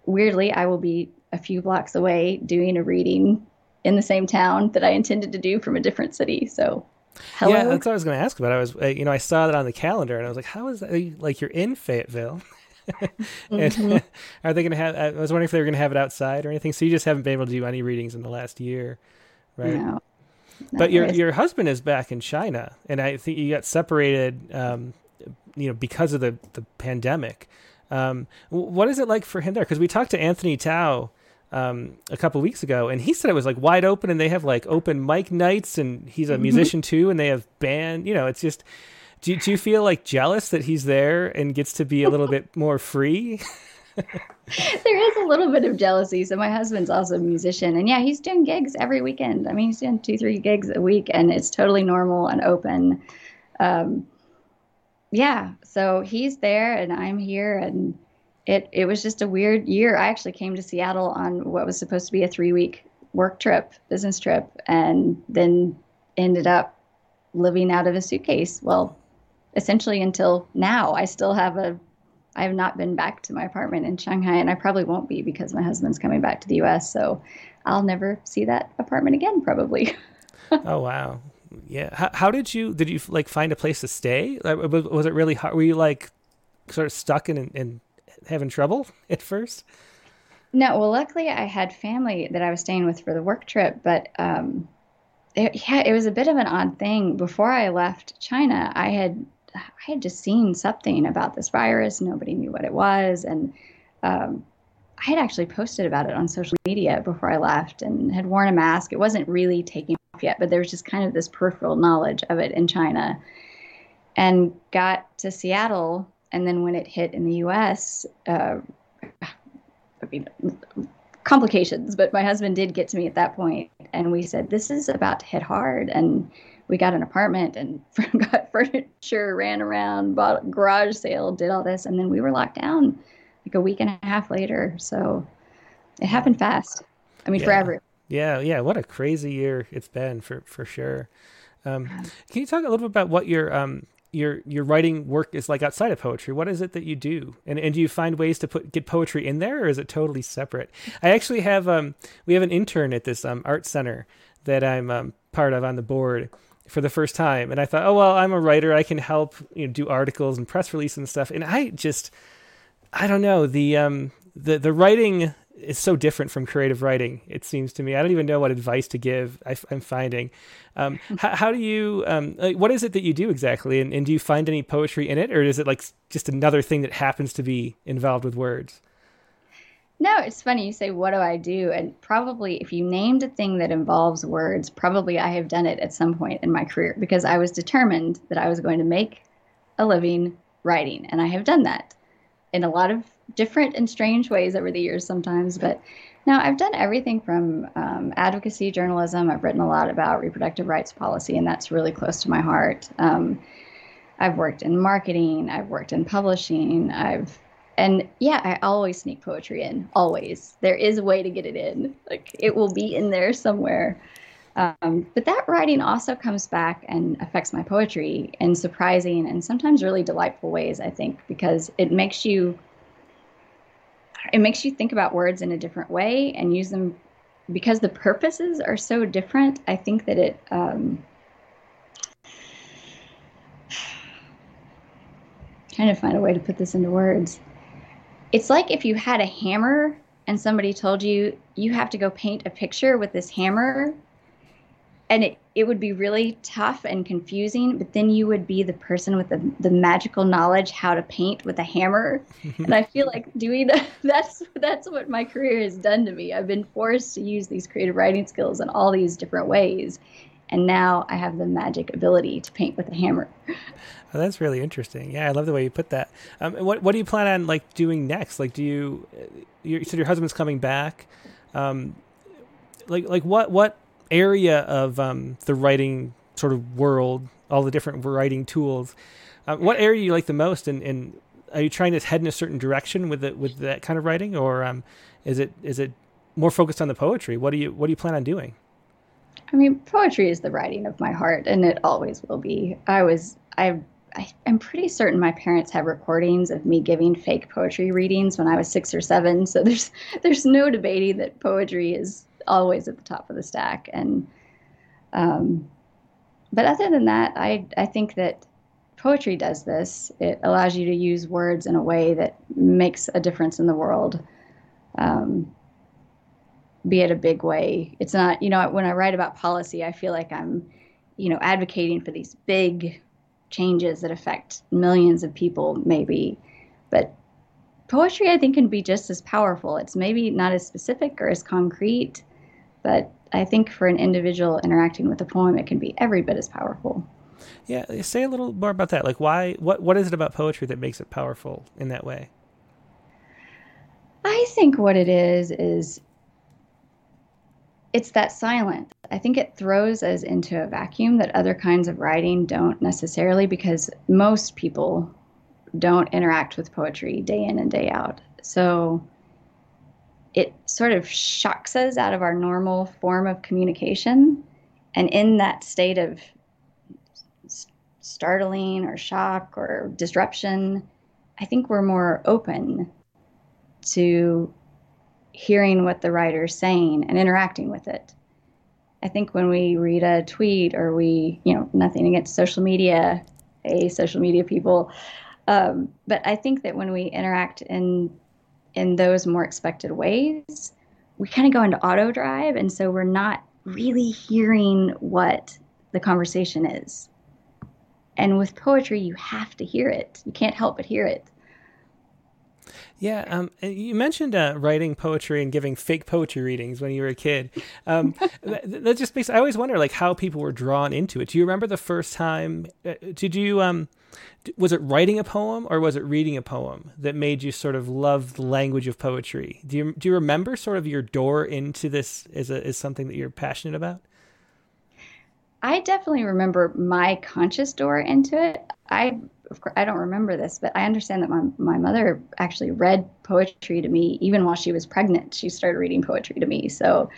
weirdly, I will be a few blocks away doing a reading in the same town that I intended to do from a different city. So, hello. Yeah, that's what I was going to ask about. I was, uh, you know, I saw that on the calendar, and I was like, how is that? Like, you're in Fayetteville. *laughs* and mm-hmm. *laughs* are they going to have? I was wondering if they were going to have it outside or anything. So you just haven't been able to do any readings in the last year, right? No. But your your husband is back in China, and I think you got separated, um, you know, because of the the pandemic. Um, what is it like for him there? Because we talked to Anthony Tao um, a couple weeks ago, and he said it was like wide open, and they have like open mic nights, and he's a mm-hmm. musician too, and they have band. You know, it's just. Do do you feel like jealous that he's there and gets to be a little *laughs* bit more free? *laughs* there is a little bit of jealousy. So my husband's also a musician, and yeah, he's doing gigs every weekend. I mean, he's doing two, three gigs a week, and it's totally normal and open. Um, yeah, so he's there, and I'm here, and it it was just a weird year. I actually came to Seattle on what was supposed to be a three week work trip, business trip, and then ended up living out of a suitcase. Well, essentially until now. I still have a I have not been back to my apartment in Shanghai, and I probably won't be because my husband's coming back to the U.S. So I'll never see that apartment again, probably. *laughs* oh wow, yeah. How, how, did you did you like find a place to stay? Was it really hard? Were you like sort of stuck in and having trouble *laughs* at first? No, well, luckily I had family that I was staying with for the work trip, but um, it, yeah, it was a bit of an odd thing. Before I left China, I had I had just seen something about this virus. Nobody knew what it was, and um, I had actually posted about it on social media before I left, and had worn a mask. It wasn't really taking off yet, but there was just kind of this peripheral knowledge of it in China. And got to Seattle, and then when it hit in the U.S., uh, I mean, complications. But my husband did get to me at that point, and we said, "This is about to hit hard," and we got an apartment and *laughs* got furniture, ran around, bought a garage sale, did all this, and then we were locked down like a week and a half later. So it happened fast. I mean, yeah. forever. Yeah, yeah. What a crazy year it's been for for sure. Um, can you talk a little bit about what your um, your your writing work is like outside of poetry? What is it that you do, and and do you find ways to put get poetry in there, or is it totally separate? I actually have um we have an intern at this um art center that I'm um, part of on the board, for the first time. And i thought oh well i'm a writer. I can help you know do articles and press releases and stuff. And i just i don't know. The um the the writing is so different from creative writing it seems to me. I don't even know what advice to give I, am finding. Um, how, how, do you um, like, what is it that you do exactly? And, and do you find any poetry in it? Or is it like just another thing that happens to be involved with words no, it's funny you say, What do I do? And probably if you named a thing that involves words, probably I have done it at some point in my career because I was determined that I was going to make a living writing. And I have done that in a lot of different and strange ways over the years sometimes. But now I've done everything from um, advocacy journalism. I've written a lot about reproductive rights policy, and that's really close to my heart. Um, I've worked in marketing, I've worked in publishing, I've and yeah, I always sneak poetry in. Always, there is a way to get it in. Like it will be in there somewhere. Um, but that writing also comes back and affects my poetry in surprising and sometimes really delightful ways. I think because it makes you it makes you think about words in a different way and use them because the purposes are so different. I think that it um, *sighs* trying to find a way to put this into words it's like if you had a hammer and somebody told you you have to go paint a picture with this hammer and it, it would be really tough and confusing but then you would be the person with the, the magical knowledge how to paint with a hammer. *laughs* And i feel like doing that *laughs* that's that's what my career has done to me. I've been forced to use these creative writing skills in all these different ways and now i have the magic ability to paint with a hammer Oh, that's really interesting. Yeah, I love the way you put that. Um, what what do you plan on like doing next? Like, do you you said your husband's coming back? Um, like like what what area of um, the writing sort of world, all the different writing tools. Uh, what area you like the most, and, and are you trying to head in a certain direction with it with that kind of writing, or um, is it is it more focused on the poetry? What do you what do you plan on doing? I mean, poetry is the writing of my heart, and it always will be. I was I. I, am pretty certain my parents have recordings of me giving fake poetry readings when I was six or seven. So *laughs* there's there's no debating that poetry is always at the top of the stack. And um, but other than that, I I think that poetry does this. It allows you to use words in a way that makes a difference in the world. Um, be it a big way. It's not, you know, when I write about policy, I feel like I'm, you know, advocating for these big changes that affect millions of people, maybe. But poetry, I think, can be just as powerful. It's maybe not as specific or as concrete, but I think for an individual interacting with a poem, it can be every bit as powerful. Yeah, say a little more about that. Like, why? What? What is it about poetry that makes it powerful in that way? I think what it is is it's that silence. I think it throws us into a vacuum that other kinds of writing don't necessarily because most people don't interact with poetry day in and day out. So it sort of shocks us out of our normal form of communication. And in that state of startling or shock or disruption, I think we're more open to hearing what the writer's saying and interacting with it. I think when we read a tweet or we, you know, nothing against social media, a social media people, um, but I think that when we interact in in those more expected ways, we kind of go into auto drive, and so we're not really hearing what the conversation is. And with poetry, you have to hear it. You can't help but hear it. Yeah, um, you mentioned uh, writing poetry and giving fake poetry readings when you were a kid. Um, *laughs* that, that, just makes I always wonder like how people were drawn into it. Do you remember the first time? Uh, did you um, was it writing a poem or was it reading a poem that made you sort of love the language of poetry? Do you do you remember sort of your door into this as a, as something that you're passionate about? I definitely remember my conscious door into it. I of course, I don't remember this, but I understand that my, my mother actually read poetry to me even while she was pregnant. She started reading poetry to me. So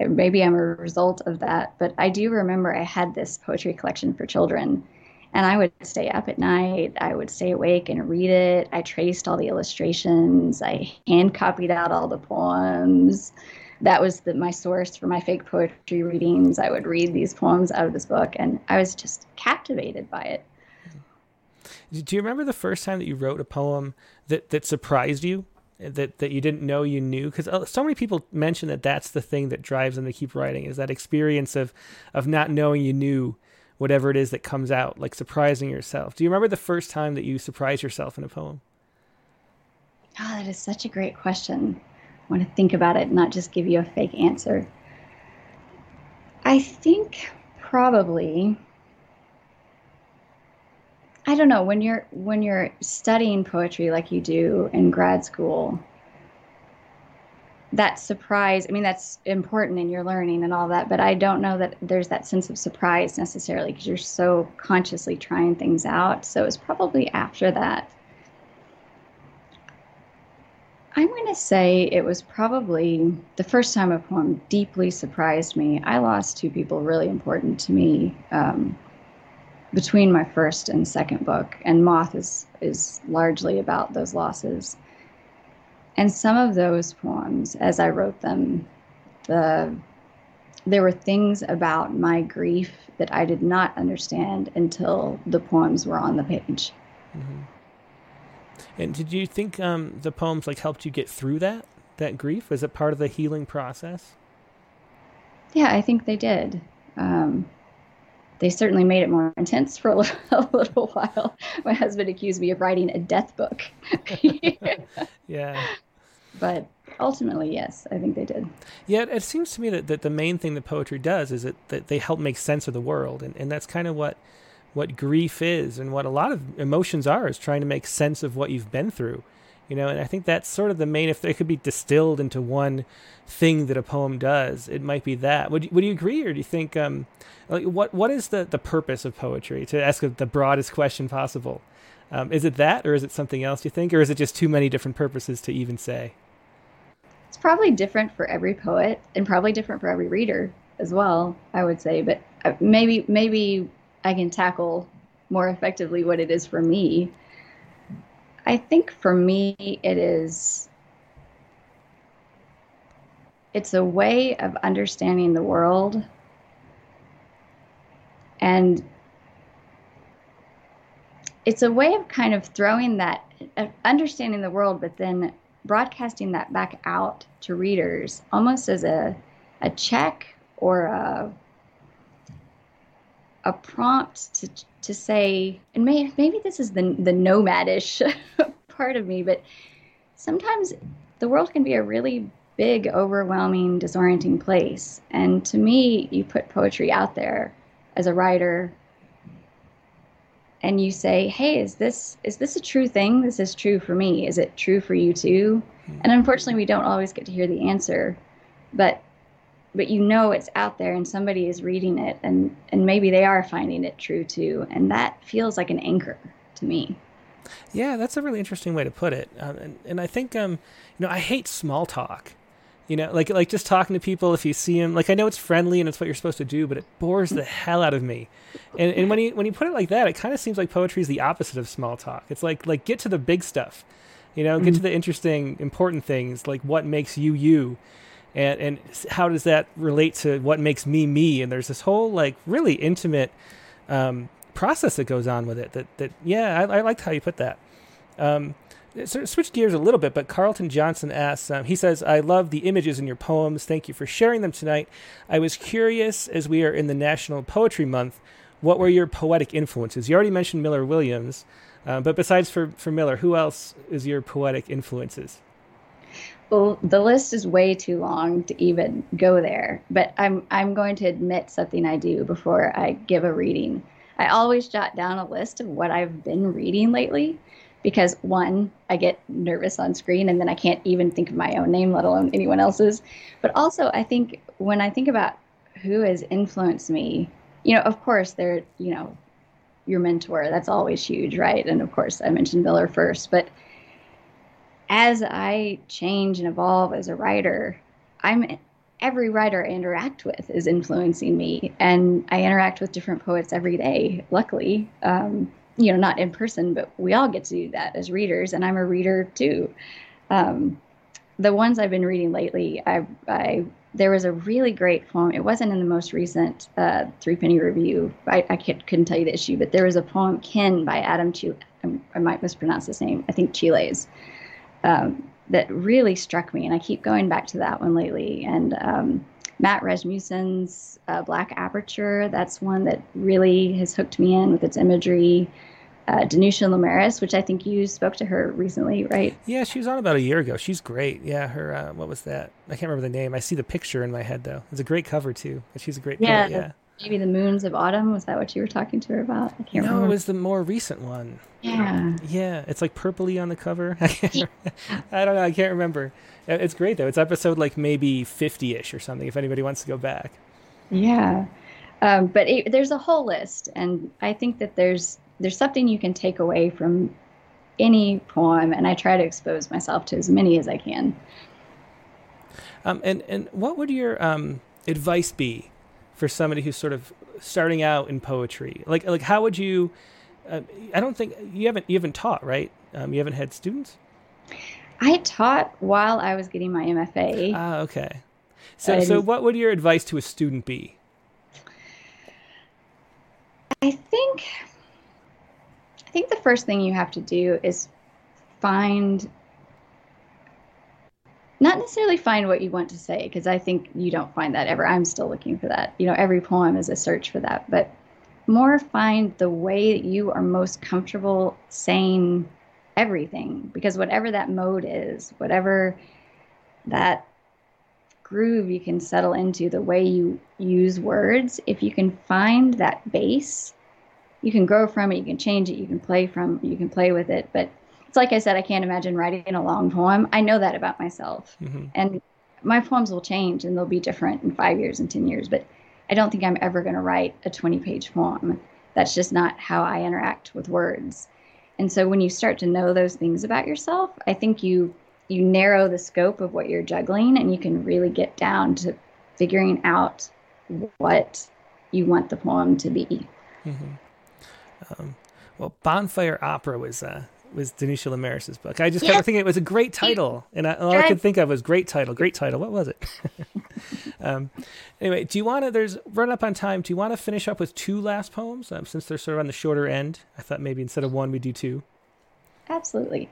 uh, maybe I'm a result of that. But I do remember I had this poetry collection for children. And I would stay up at night. I would stay awake and read it. I traced all the illustrations. I hand copied out all the poems. That was the, my source for my fake poetry readings. I would read these poems out of this book, and I was just captivated by it. Do you remember the first time that you wrote a poem that that surprised you? That that you didn't know you knew because uh, so many people mention that that's the thing that drives them to keep writing is that experience of of not knowing you knew whatever it is that comes out, like surprising yourself. Do you remember the first time that you surprised yourself in a poem? Oh, that is such a great question. I want to think about it, not just give you a fake answer. I think probably I don't know when you're when you're studying poetry like you do in grad school. That surprise, I mean, that's important in your learning and all that, but I don't know that there's that sense of surprise necessarily because you're so consciously trying things out. So it's probably after that. I'm going to say it was probably the first time a poem deeply surprised me. I lost two people really important to me um, between my first and second book, and Moth is is largely about those losses. And some of those poems, as I wrote them, the there were things about my grief that I did not understand until the poems were on the page. Mm-hmm. And did you think um, the poems like helped you get through that that grief? Was it part of the healing process? Yeah, I think they did. Um, they certainly made it more intense for a little, *laughs* a little while. My husband accused me of writing a death book. *laughs* yeah. But ultimately, yes, I think they did. Yeah, it seems to me that, that the main thing that poetry does is that, that they help make sense of the world. And, and that's kind of what what grief is and what a lot of emotions are is trying to make sense of what you've been through. You know, and I think that's sort of the main. If it could be distilled into one thing that a poem does, it might be that. Would Would you agree, or do you think um, like what What is the the purpose of poetry? To ask the broadest question possible, um, is it that, or is it something else? You think, or is it just too many different purposes to even say? It's probably different for every poet, and probably different for every reader as well. I would say, but uh, maybe maybe I can tackle more effectively what it is for me. I think for me, it is. It's a way of understanding the world and it's a way of kind of throwing that uh, understanding the world but then broadcasting that back out to readers almost as a a check or a a prompt to to say, and may, maybe this is the the nomadish *laughs* part of me, but sometimes the world can be a really big, overwhelming, disorienting place. And to me, you put poetry out there as a writer and you say, "Hey, is this is this a true thing? This is true for me. Is it true for you too?" Mm-hmm. And unfortunately, we don't always get to hear the answer, but but you know it's out there and somebody is reading it and and maybe they are finding it true too. And that feels like an anchor to me. Yeah that's a really interesting way to put it. Um, and, and i think um you know i hate small talk. You know like like just talking to people if you see them like i know it's friendly and it's what you're supposed to do but it bores the hell out of me. And and when you when you put it like that it kind of seems like poetry is the opposite of small talk. It's like like get to the big stuff. You know get mm-hmm. to the interesting important things like what makes you you and and how does that relate to what makes me me? And there's this whole like really intimate um, process that goes on with it that that yeah I, I liked how you put that. Um, of switch gears a little bit but carlton johnson asks um, he says i love the images in your poems. Thank you for sharing them tonight. I was curious as we are in the national poetry month what were your poetic influences? You already mentioned miller williams uh, but besides for, for miller who else is your poetic influences well, the list is way too long to even go there, but I'm I'm going to admit something I do before I give a reading. I always jot down a list of what I've been reading lately because one, I get nervous on screen and then I can't even think of my own name, let alone anyone else's. But also, I think when I think about who has influenced me, you know, of course, they're, you know, your mentor, that's always huge, right? And of course, I mentioned Miller first, but as I change and evolve as a writer, I'm every writer I interact with is influencing me, and I interact with different poets every day. Luckily, um, you know, not in person, but we all get to do that as readers, and I'm a reader too. Um, the ones I've been reading lately, I, I there was a really great poem. It wasn't in the most recent uh, Threepenny Review. I, I couldn't tell you the issue, but there was a poem, Kin, by Adam Chile. I might mispronounce his name. I think Chiles um, that really struck me, and I keep going back to that one lately. And um, Matt Rasmussen's uh, Black Aperture, that's one that really has hooked me in with its imagery. Uh, Danusha Laméris, which I think you spoke to her recently, right? Yeah, she was on about a year ago. She's great. Yeah, her uh, what was that? I can't remember the name. I see the picture in my head though. It's a great cover too. She's a great. Yeah, poet, yeah. Maybe the moons of autumn. Was that what you were talking to her about? I can't no, remember. No, it was the more recent one. Yeah. Yeah, it's like purpley on the cover. *laughs* I, I don't know. I can't remember. It's great though. It's episode like maybe fifty-ish or something. If anybody wants to go back. Yeah, um, but it, there's a whole list, and I think that there's there's something you can take away from any poem, and I try to expose myself to as many as I can. Um, and and what would your um, advice be for somebody who's sort of starting out in poetry? Like like how would you? Uh, I don't think you haven't you haven't taught right. Um, you haven't had students. I taught while I was getting my MFA. Ah, okay. So so what would your advice to a student be? I think I think the first thing you have to do is find not necessarily find what you want to say because i think you don't find that ever. I'm still looking for that. You know every poem is a search for that. But more find the way that you are most comfortable saying everything because whatever that mode is whatever that groove you can settle into the way you use words if you can find that base you can grow from it you can change it you can play from you can play with it. But like I said, I can't imagine writing a long poem. I know that about myself. Mm-hmm. And my poems will change and they'll be different in five years and 10 years, but I don't think I'm ever going to write a 20 page poem. That's just not how I interact with words. And so when you start to know those things about yourself, I think you you narrow the scope of what you're juggling and you can really get down to figuring out what you want the poem to be. Mm-hmm. Um, well, Bonfire Opera was uh, was Danusha Laméris's book. I just kept thinking it was a great title, and I, all I could think of was great title, great title. What was it? *laughs* um, anyway, do you want to? There's run up on time. Do you want to finish up with two last poems um, since they're sort of on the shorter end? I thought maybe instead of one, we do two. Absolutely.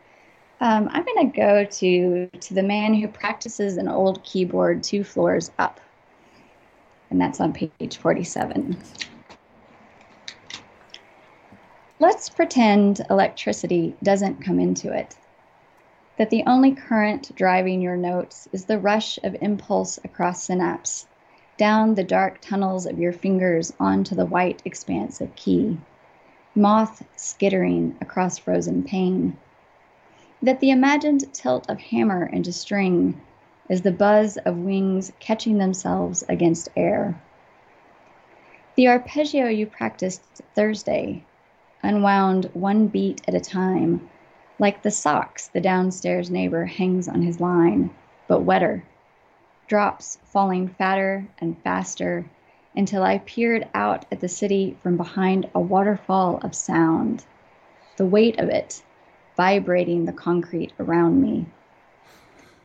Um, I'm going to go to to the man who practices an old keyboard two floors up, and that's on page 47. Let's pretend electricity doesn't come into it. That the only current driving your notes is the rush of impulse across synapse, down the dark tunnels of your fingers onto the white expanse of key, moth skittering across frozen pane. That the imagined tilt of hammer into string is the buzz of wings catching themselves against air. The arpeggio you practiced Thursday unwound one beat at a time, like the socks the downstairs neighbor hangs on his line, but wetter. Drops falling fatter and faster until I peered out at the city from behind a waterfall of sound, the weight of it vibrating the concrete around me.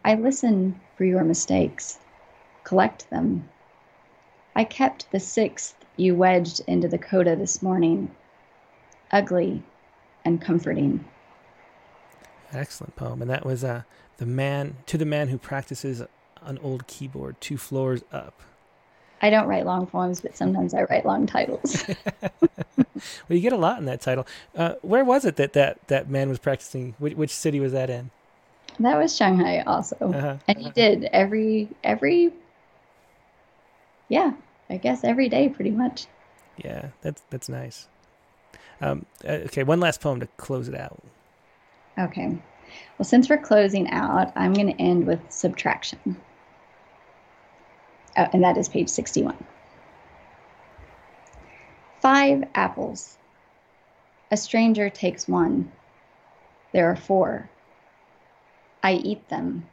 I listen for your mistakes, collect them. I kept the sixth you wedged into the coda this morning ugly, and comforting. Excellent poem. And that was uh, the man to the man who practices an old keyboard two floors up. I don't write long poems, but sometimes I write long titles. *laughs* well, you get a lot in that title. Uh, where was it that, that that man was practicing? Which, which city was that in? That was Shanghai, also, uh-huh. and he uh-huh. did every every. Yeah, I guess every day, pretty much. Yeah, that's that's nice. Um, uh, okay, one last poem to close it out. Okay. Well, since we're closing out, I'm going to end with subtraction. Oh, and that is page 61. Five apples. A stranger takes one. There are four. I eat them.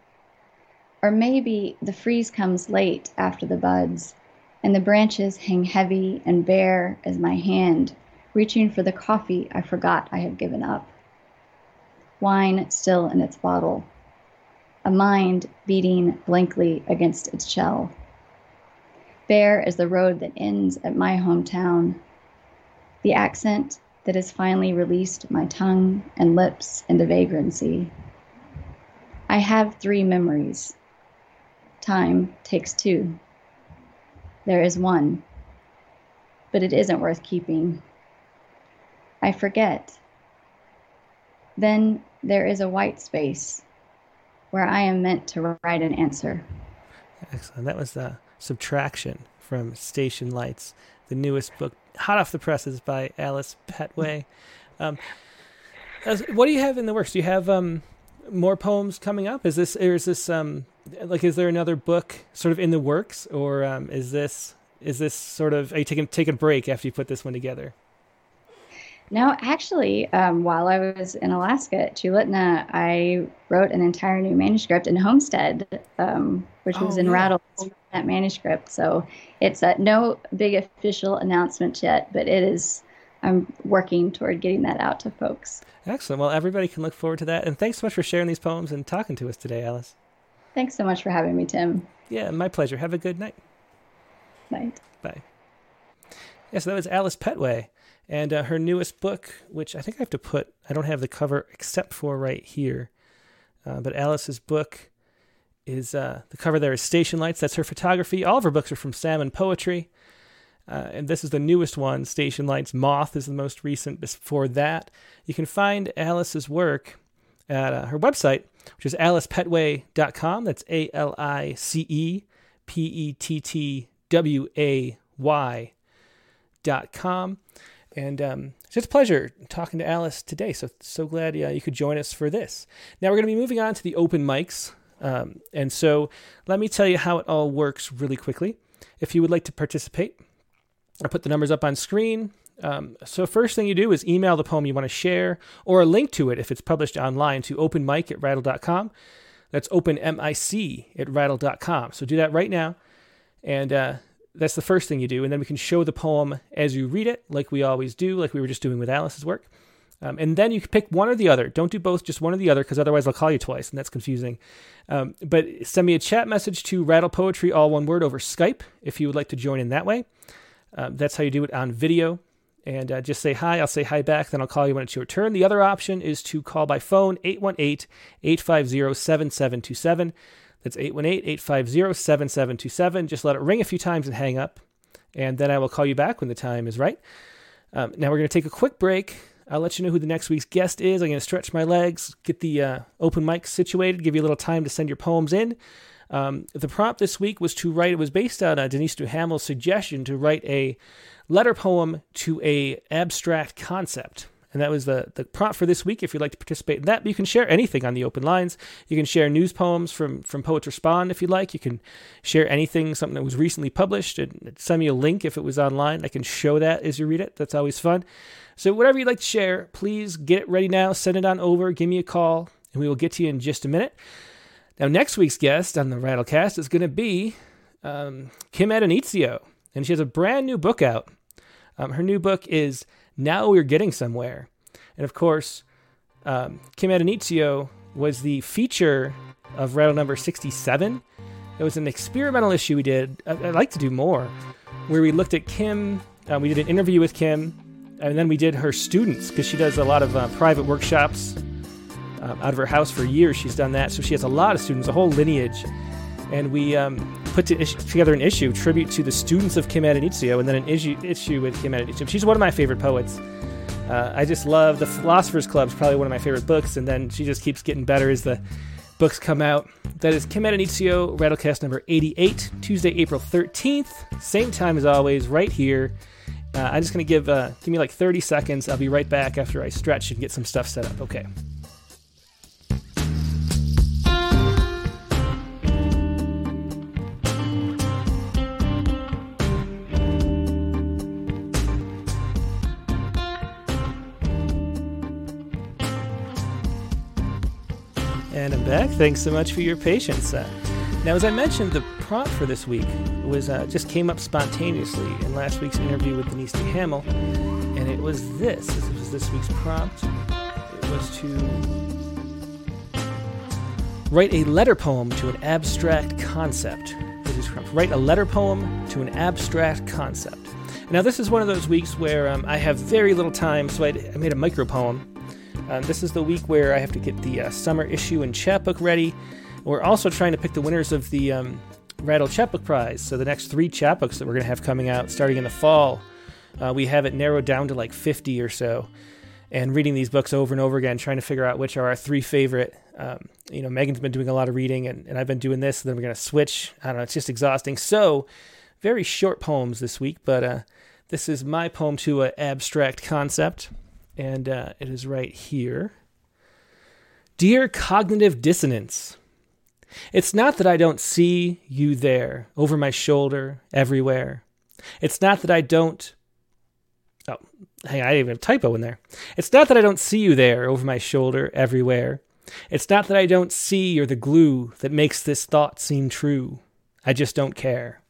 Or maybe the freeze comes late after the buds, and the branches hang heavy and bare as my hand reaching for the coffee I forgot I had given up. Wine still in its bottle, a mind beating blankly against its shell. Bare is the road that ends at my hometown, the accent that has finally released my tongue and lips into vagrancy. I have three memories. Time takes two. There is one, but it isn't worth keeping. I forget. Then there is a white space where I am meant to write an answer. Excellent. That was the subtraction from Station Lights, the newest book, hot off the presses by Alice Pettway. *laughs* Um, what do you have in the works? Do you have um, more poems coming up? Is this, or is this, um, like, is there another book sort of in the works, or um, is this, is this sort of, are you taking taking a break after you put this one together? No, actually, um, while I was in Alaska at Chulitna, I wrote an entire new manuscript in Homestead, um, which oh, was in yeah. Rattle, that manuscript. So it's uh, no big official announcement yet, but it is. I'm working toward getting that out to folks. Excellent. Well, everybody can look forward to that. And thanks so much for sharing these poems and talking to us today, Alice. Thanks so much for having me, Tim. Yeah, my pleasure. Have a good night. Night. Bye. Yes, yeah, so that was Alice Pettway. And uh, her newest book, which I think I have to put, I don't have the cover except for right here. Uh, but Alice's book is uh, the cover there is Station Lights. That's her photography. All of her books are from Salmon Poetry. Uh, and this is the newest one, Station Lights. Moth is the most recent. Before that, you can find Alice's work at uh, her website, which is alicepettway.com. That's A L I C E P E T T W A Y.com. And um, it's just a pleasure talking to Alice today. So, so glad uh, you could join us for this. Now, we're going to be moving on to the open mics. Um, and so, let me tell you how it all works really quickly. If you would like to participate, I'll put the numbers up on screen. Um, so, first thing you do is email the poem you want to share or a link to it if it's published online to openmic at rattle.com. That's openmic at rattle.com. So, do that right now. And uh, that's the first thing you do. And then we can show the poem as you read it, like we always do, like we were just doing with Alice's work. Um, and then you can pick one or the other. Don't do both, just one or the other, because otherwise I'll call you twice, and that's confusing. Um, but send me a chat message to Rattle Poetry, all one word, over Skype if you would like to join in that way. Um, that's how you do it on video. And uh, just say hi. I'll say hi back. Then I'll call you when it's your turn. The other option is to call by phone 818 850 7727. That's 818 850 7727. Just let it ring a few times and hang up. And then I will call you back when the time is right. Um, now we're going to take a quick break. I'll let you know who the next week's guest is. I'm going to stretch my legs, get the uh, open mic situated, give you a little time to send your poems in. Um, the prompt this week was to write. It was based on uh, Denise Duhamel's suggestion to write a letter poem to a abstract concept. And that was the, the prompt for this week. If you'd like to participate in that, but you can share anything on the open lines. You can share news poems from, from Poets Respond if you'd like. You can share anything, something that was recently published, and send me a link if it was online. I can show that as you read it. That's always fun. So, whatever you'd like to share, please get it ready now. Send it on over. Give me a call, and we will get to you in just a minute. Now, next week's guest on the Rattlecast is going to be um, Kim Addonizio, and she has a brand new book out. Um, her new book is Now We're Getting Somewhere. And of course, um, Kim Addonizio was the feature of Rattle number 67. It was an experimental issue we did. I, would like to do more, where we looked at Kim. Uh, we did an interview with Kim, and then we did her students because she does a lot of uh, private workshops um, out of her house for years. She's done that, so she has a lot of students, a whole lineage. And we um, put to ish- together an issue tribute to the students of Kim Addonizio, and then an issue issue with Kim Addonizio. She's one of my favorite poets. Uh, I just love the Philosophers Club. is probably one of my favorite books, and then she just keeps getting better as the books come out. That is Kim Addonizio, Rattlecast number 88, Tuesday, April 13th. Same time as always, right here. Uh, I'm just going to give uh, give me like 30 seconds. I'll be right back after I stretch and get some stuff set up. Okay. And I'm back. Thanks so much for your patience. Uh, now, as I mentioned, the prompt for this week was uh, just came up spontaneously in last week's interview with Denise Duhamel, and it was this. This was this week's prompt. It was to write a letter poem to an abstract concept. This is prompt. Write a letter poem to an abstract concept. Now, this is one of those weeks where um, I have very little time, so I, I made a micro poem um, this is the week where I have to get the uh, summer issue and chapbook ready. We're also trying to pick the winners of the um, Rattle Chapbook Prize. So the next three chapbooks that we're going to have coming out starting in the fall, uh, we have it narrowed down to like 50 or so. And reading these books over and over again, trying to figure out which are our three favorite. Um, you know, Megan's been doing a lot of reading, and, and I've been doing this. And then we're going to switch. I don't know. It's just exhausting. So, very short poems this week, but uh, this is my poem to an abstract concept and uh, it is right here. Dear cognitive dissonance, it's not that I don't see you there, over my shoulder, everywhere. It's not that I don't. Oh, hey, I even have a typo in there. It's not that I don't see you there, over my shoulder, everywhere. It's not that I don't see you're the glue that makes this thought seem true. I just don't care.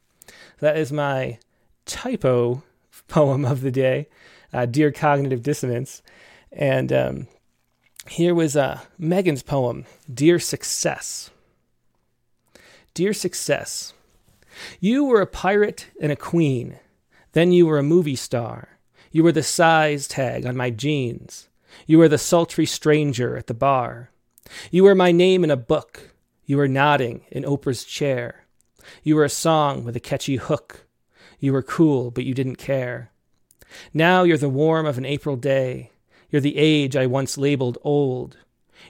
That is my typo poem of the day uh, Dear Cognitive Dissonance. And um, here was uh, Megan's poem, Dear Success. Dear Success, you were a pirate and a queen. Then you were a movie star. You were the size tag on my jeans. You were the sultry stranger at the bar. You were my name in a book. You were nodding in Oprah's chair. You were a song with a catchy hook. You were cool, but you didn't care. Now you're the warm of an April day. You're the age I once labeled old.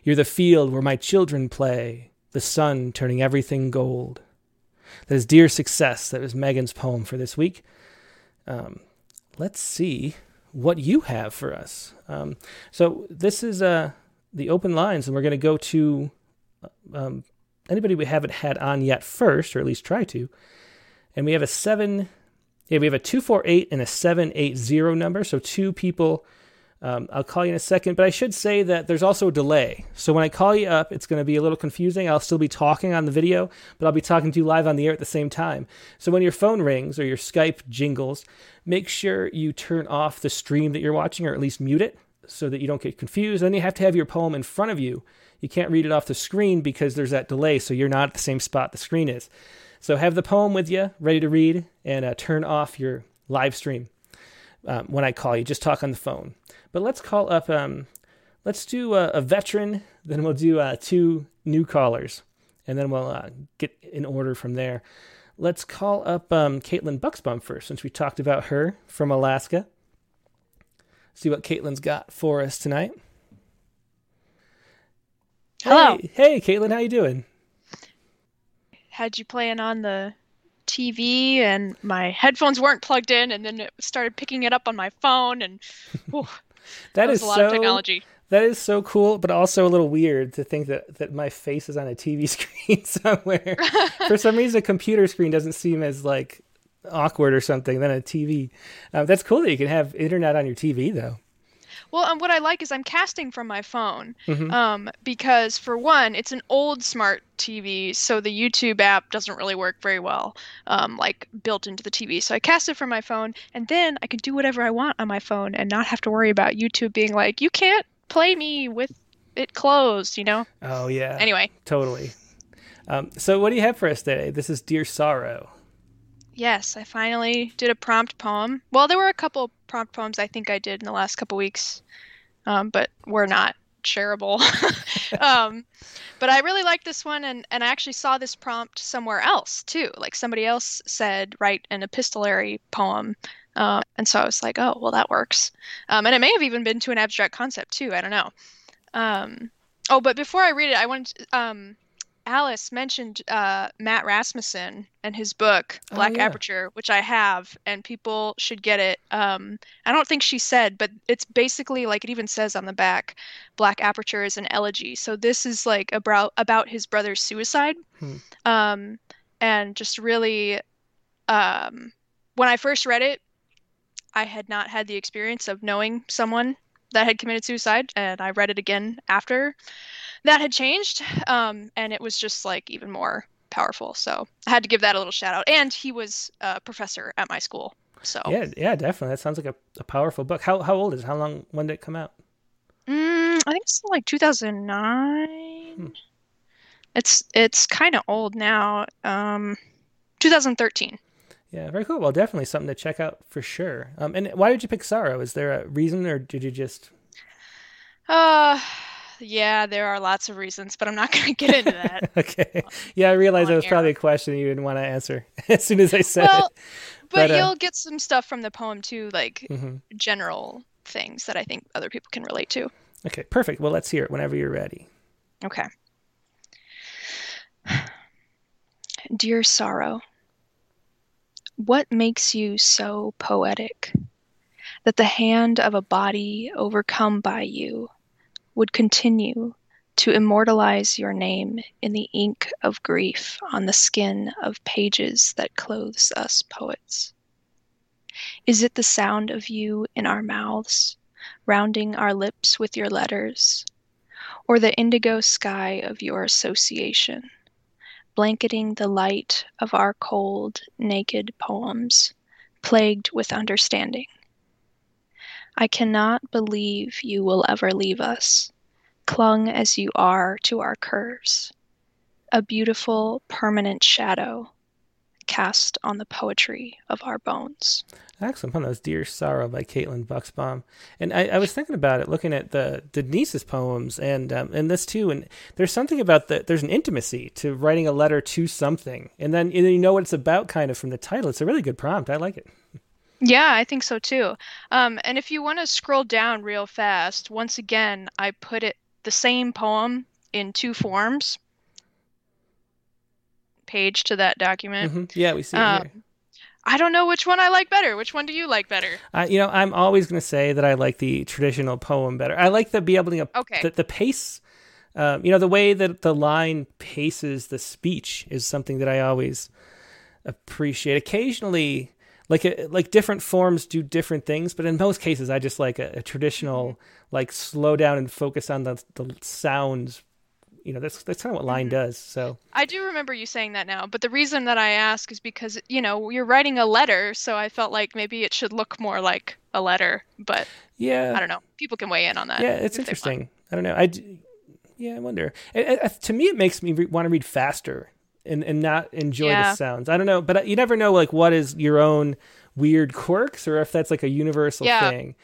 You're the field where my children play, the sun turning everything gold. That is Dear Success. That was Megan's poem for this week. Um, let's see what you have for us. Um, so this is uh, the open lines, and we're going to go to um, anybody we haven't had on yet first, or at least try to. And we have a seven, yeah, we have a two four eight and a seven eight zero number. So two people. Um, I'll call you in a second, but I should say that there's also a delay. So when I call you up, it's going to be a little confusing. I'll still be talking on the video, but I'll be talking to you live on the air at the same time. So when your phone rings or your Skype jingles, make sure you turn off the stream that you're watching or at least mute it so that you don't get confused. Then you have to have your poem in front of you. You can't read it off the screen because there's that delay, so you're not at the same spot the screen is. So have the poem with you, ready to read, and uh, turn off your live stream um, when I call you. Just talk on the phone. But let's call up. Um, let's do a, a, veteran. Then we'll do uh, two new callers, and then we'll uh, get in order from there. Let's call up um, Caitlin Bucksbaum first, since we talked about her from Alaska. See what Caitlin's got for us tonight. Hello. Hey, hey, Caitlin, how you doing? Had you playing on the TV, and my headphones weren't plugged in, and then it started picking it up on my phone, and *laughs* whew, that, that is a lot so, of technology. That is so cool, but also a little weird to think that, that my face is on a TV *laughs* screen somewhere. *laughs* For some reason, a computer screen doesn't seem as like awkward or something than a TV. Um, that's cool that you can have internet on your TV, though. Well, um, what I like is I'm casting from my phone mm-hmm. um, because, for one, it's an old smart TV, so the YouTube app doesn't really work very well, um, like built into the TV. So I cast it from my phone, and then I can do whatever I want on my phone and not have to worry about YouTube being like, you can't play me with it closed, you know? Oh, yeah. Anyway. Totally. Um, so, what do you have for us today? This is Dear Sorrow. Yes, I finally did a prompt poem. Well, there were a couple prompt poems I think I did in the last couple weeks, um, but were not shareable. *laughs* um, but I really liked this one, and, and I actually saw this prompt somewhere else too. Like somebody else said, write an epistolary poem uh, and so I was like, oh, well, that works. Um, and it may have even been to an abstract concept too. I don't know. Um, oh, but before I read it, I wanted to, um, Alice mentioned uh, Matt Rasmussen and his book oh, Black oh, yeah. Aperture, which I have, and people should get it. Um, I don't think she said, but it's basically like it even says on the back, Black Aperture is an elegy. So this is like about about his brother's suicide, hmm. um, and just really, um, when I first read it, I had not had the experience of knowing someone that had committed suicide, and I read it again after that had changed, um, and it was just like even more powerful. So I had to give that a little shout out. And he was a professor at my school. So yeah, yeah, definitely. That sounds like a, a powerful book. How how old is it? How long? When did it come out? Mm, I think it's like 2009. Hmm. It's it's kind of old now. Um, 2013. Yeah, very cool. Well, definitely something to check out for sure. Um, and why did you pick Sorrow? Is there a reason, or did you just? Uh, yeah, there are lots of reasons, but I'm not *laughs* going to get into that. *laughs* okay. Yeah, I realized that was probably a question you didn't want to answer *laughs* as soon as I said well, it. But, but uh, you'll get some stuff from the poem too, like mm-hmm. general things that I think other people can relate to. Okay, perfect. Well, let's hear it whenever you're ready. Okay. *sighs* Dear Sorrow. What makes you so poetic that the hand of a body overcome by you would continue to immortalize your name in the ink of grief on the skin of pages that clothes us poets? Is it the sound of you in our mouths, rounding our lips with your letters, or the indigo sky of your association? Blanketing the light of our cold, naked poems, plagued with understanding. I cannot believe you will ever leave us, clung as you are to our curves, a beautiful, permanent shadow cast on the poetry of our bones. Excellent. That was Dear Sorrow by Caitlin Bucksbaum. And I, I, was thinking about it, looking at the Denise's poems and um, and this too. And there's something about the there's an intimacy to writing a letter to something, and then you know what it's about, kind of from the title. It's a really good prompt. I like it. Yeah, I think so too. Um, and if you want to scroll down real fast, once again, I put it the same poem in two forms. Page to that document. Mm-hmm. Yeah, we see it um, here. I don't know which one I like better. Which one do you like better? Uh, you know, I'm always going to say that I like the traditional poem better. I like the be able to Okay. the, the pace. Um, you know, the way that the line paces the speech is something that I always appreciate. Occasionally, like a, like different forms do different things, but in most cases, I just like a, a traditional like slow down and focus on the the sounds. You know, that's that's kind of what line mm-hmm. does. So I do remember you saying that now, but the reason that I ask is because, you know, you're writing a letter, so I felt like maybe it should look more like a letter, but yeah, I don't know. People can weigh in on that. Yeah, it's if they want. interesting. I don't know. I yeah, I wonder. It, it, to me, it makes me re- want to read faster and and not enjoy Yeah. the sounds. I don't know, but you never know like what is your own weird quirks or if that's like a universal Yeah. thing.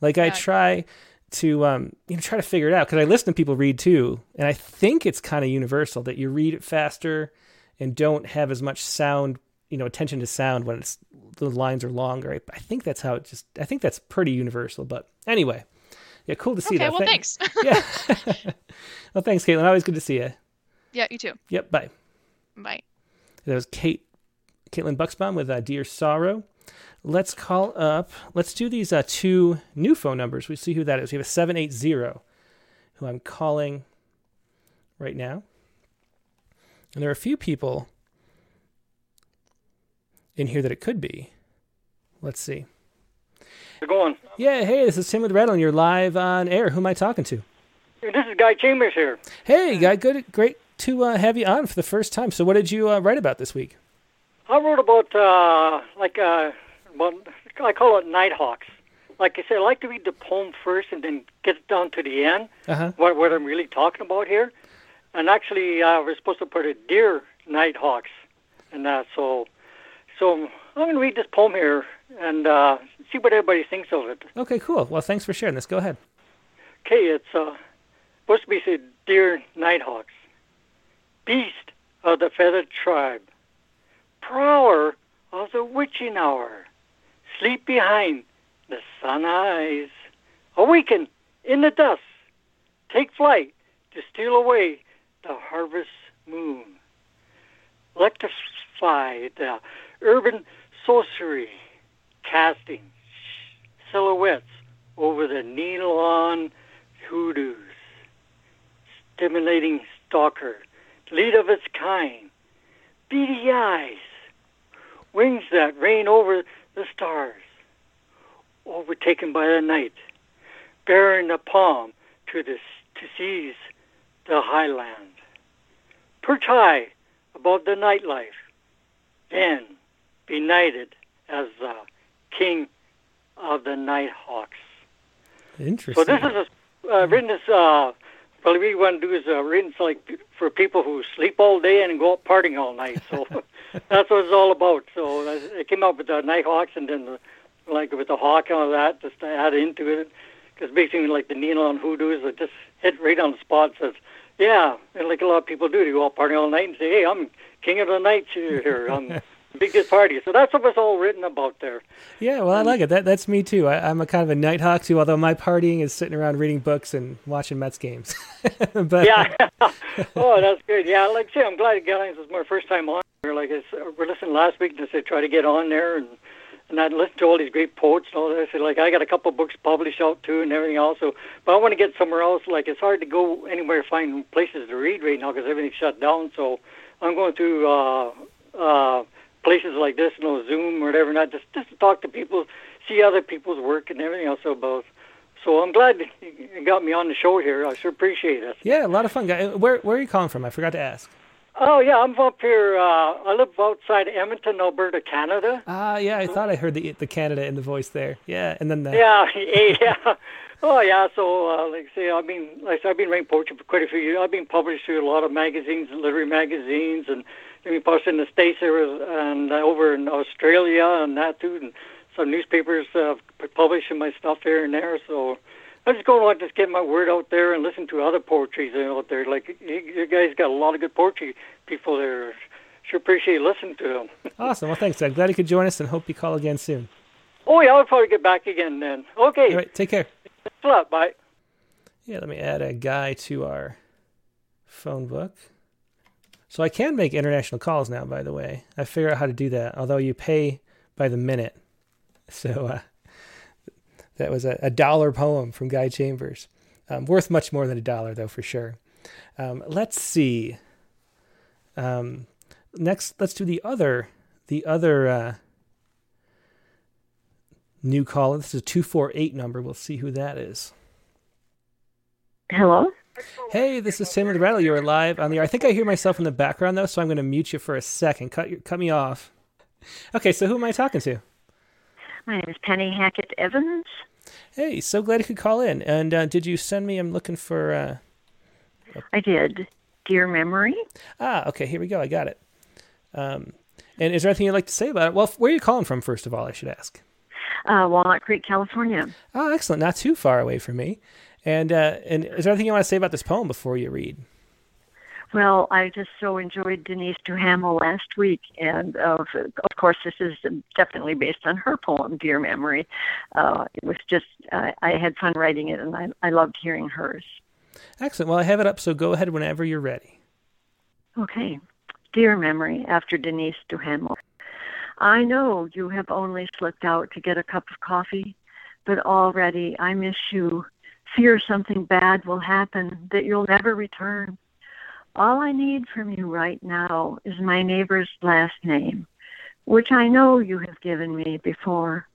Like I Yeah. try to um you know try to figure it out because I listen to people read too, and I think it's kind of universal that you read it faster and don't have as much sound you know attention to sound when it's the lines are longer. I, I think that's how it just. I think that's pretty universal. But anyway, yeah, cool to see Okay, that. well, Thank- thanks. *laughs* yeah. *laughs* well, thanks, Caitlin. Always good to see you. yeah, you too. Yep. Bye. Bye. That was Kate, Caitlin Bucksbaum with uh, Dear Sorrow. Let's call up. Let's do these uh, two new phone numbers. We see who that is. We have a seven eight zero, who I'm calling right now, and there are a few people in here that it could be. Let's see. How's going? Yeah. Hey, this is Tim with Red, and you're live on air. Who am I talking to? This is Guy Chambers here. Hey, guy. Good. Great to uh, have you on for the first time. So, what did you uh, write about this week? I wrote about uh, like uh, about, I call it Nighthawks. Like I said, I like to read the poem first and then get down to the end. Uh huh. What what I'm really talking about here. And actually, uh, we're supposed to put a deer Nighthawks, and that. So, so I'm going to read this poem here and uh, see what everybody thinks of it. Okay, cool. Well, thanks for sharing this. Go ahead. Okay, it's uh, supposed to be said, Dear Nighthawks, beast of the feathered tribe, prowler of the witching hour, sleep behind the sun eyes, awaken in the dust, take flight to steal away the harvest moon. Electrify the urban sorcery, casting silhouettes over the neon hoodoos, stimulating stalker, lead of its kind, beady eyes, wings that reign over the stars, overtaken by the night, bearing the palm to the to seize the highland, perch high above the nightlife, then be knighted as the king of the nighthawks. Interesting. So this is a, uh, written as uh, what we want to do is uh, written like for people who sleep all day and go out partying all night. So *laughs* that's what it's all about. So uh, it came up with the Nighthawks and then the, like with the hawk and all that, just to add into it. Because basically, like the neon hoodoos, it just hit right on the spot. Says, yeah, and like a lot of people do, they go out partying all night and say, hey, I'm king of the night here. I'm biggest party. So that's what was all written about there. yeah, well, I like it. That that's me too. I, I'm a kind of a nighthawk too. Although my partying is sitting around reading books and watching Mets games. *laughs* but yeah. *laughs* oh, that's good. Yeah, like I say, I'm glad on. This is my first time on here. Like I said, we listened last week to say try to get on there and and I listened to all these great poets and all that. I said like I got a couple books published out too and everything else. So, but I want to get somewhere else. Like it's hard to go anywhere find places to read right now because everything's shut down. So I'm going to uh, uh, places like this, you know, Zoom or whatever, not just just to talk to people, see other people's work and everything else about. So I'm glad you got me on the show here. I sure appreciate it. yeah, a lot of fun, guy. Where where are you calling from? I forgot to ask. Oh yeah, I'm up here. Uh, I live outside Edmonton, Alberta, Canada. Ah, yeah, I thought I heard the the Canada in the voice there. Yeah, and then the Yeah, *laughs* yeah. Oh yeah. So uh, like I say, I've been like I said, I've been writing poetry for quite a few years. I've been published through a lot of magazines, and literary magazines, and I've been published in the states there was, and uh, over in Australia and that too, and some newspapers uh, publishing my stuff here and there. So. I just go and just get my word out there and listen to other poetries out there. Like you, you guys got a lot of good poetry people there. Sure appreciate listening to them. *laughs* awesome. Well, thanks. I'm glad you could join us, and hope you call again soon. Oh yeah, I'll probably get back again then. Okay, All right, take care. thanks a lot. Bye. Yeah, let me add a guy to our phone book. So I can make international calls now, by the way. I figure out how to do that. Although you pay by the minute. So uh, that was a, a, dollar poem from Guy Chambers. Um, worth much more than a dollar, though, for sure. Um, let's see. Um, next, let's do the other, the other uh, new caller. This is a two four eight number. We'll see who that is. Hello. Hey, this is Tim with Rattle. You're live on the air. I think I hear myself in the background though, so I'm going to mute you for a second. Cut your, cut me off. Okay, so who am I talking to? My name is Penny Hackett Evans. Hey, so glad you could call in. And uh, did you send me? I'm looking for. Uh, I did. Dear memory. Ah, okay. Here we go. I got it. Um, and is there anything you'd like to say about it? Well, where are you calling from? First of all, I should ask. Uh, Walnut Creek, California. Oh, excellent. Not too far away from me. And uh, and is there anything you want to say about this poem before you read? Well, I just so enjoyed Denise Duhamel last week, and uh, of course, this is definitely based on her poem, "Dear Memory." Uh, it was just uh, I had fun writing it, and I, I loved hearing hers. Excellent. Well, I have it up, so go ahead whenever you're ready. Okay, "Dear Memory" after Denise Duhamel. I know you have only slipped out to get a cup of coffee, but already I miss you fear something bad will happen, that you'll never return. All I need from you right now is my neighbor's last name, which I know you have given me before.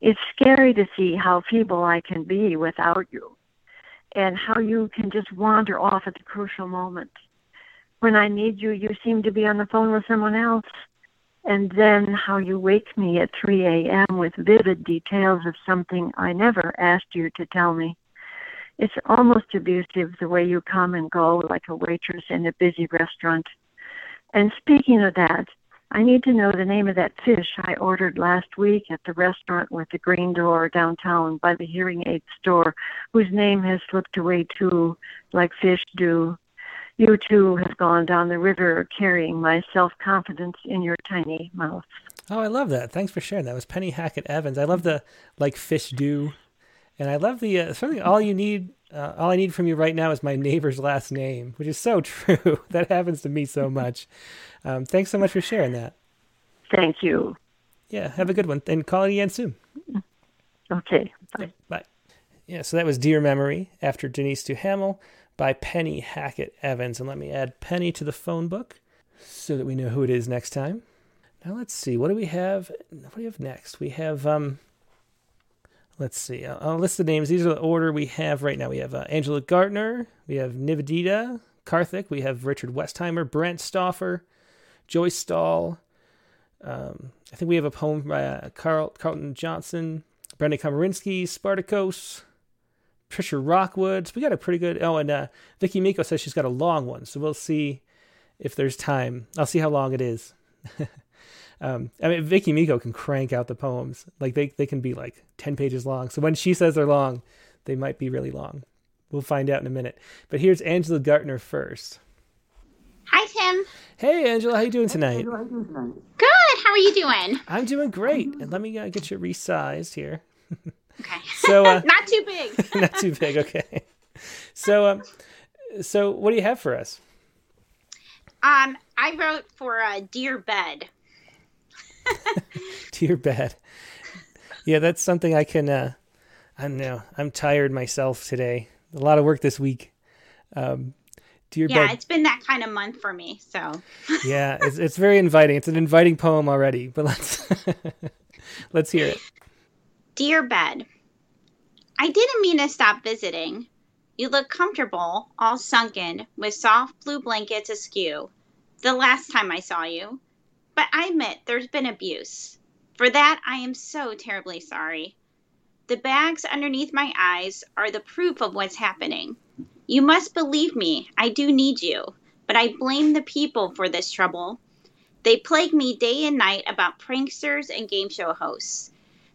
It's scary to see how feeble I can be without you, and how you can just wander off at the crucial moment. When I need you, you seem to be on the phone with someone else. And then how you wake me at 3 a.m. with vivid details of something I never asked you to tell me. It's almost abusive the way you come and go like a waitress in a busy restaurant. And speaking of that, I need to know the name of that fish I ordered last week at the restaurant with the green door downtown by the hearing aid store, whose name has slipped away too, like fish do. You too have gone down the river carrying my self confidence in your tiny mouth. Oh, I love that. Thanks for sharing. That was Penny Hackett Evans. I love the like fish do and I love the uh, something. All you need, uh, all I need from you right now is my neighbor's last name, which is so *laughs* true. that happens to me so much. Um, thanks so much for sharing that. Thank you. Yeah, have a good one, and call again soon. Okay. Bye. Bye. Yeah, so that was Dear Memory after Denise Duhamel by Penny Hackett Evans. And let me add Penny to the phone book so that we know who it is next time. Now let's see. What do we have? What do we have next? We have um let's see. I'll, I'll, list the names. These are the order we have right now. We have uh, Angela Gartner, we have Nivedita Karthik, we have Richard Westheimer, Brent Stauffer, Joyce Stahl. Um, I think we have a poem by uh, Carl Carlton Johnson, Brenda Komarinsky, Spartacus, Trisha Rockwood. So we got a pretty good. Oh, and uh, Vicky Miko says she's got a long one, so we'll see if there's time. I'll see how long it is. *laughs* Um, I mean, Vicky Miko can crank out the poems. Like they, they can be like 10 pages long. So when she says they're long, they might be really long. We'll find out in a minute. But here's Angela Gartner first. Hi, Tim. Hey, Angela. How you doing tonight? Good. How are you doing? I'm doing great. And let me uh, get you resized here. Okay. *laughs* so uh, *laughs* not too big. *laughs* not too big. Okay. So, um, so what do you have for us? Um, I wrote for a uh, Dear Bed. *laughs* to your bed. Yeah, that's something I can. Uh, I don't know. I'm tired myself today. A lot of work this week. Um, to your yeah, bed. it's been that kind of month for me. So. *laughs* yeah, it's it's very inviting. It's an inviting poem already. But let's *laughs* let's hear it. Dear bed, I didn't mean to stop visiting. You look comfortable, all sunken, with soft blue blankets askew. The last time I saw you, but I admit there's been abuse. For that, I am so terribly sorry. The bags underneath my eyes are the proof of what's happening. You must believe me, I do need you, but I blame the people for this trouble. They plague me day and night about pranksters and game show hosts.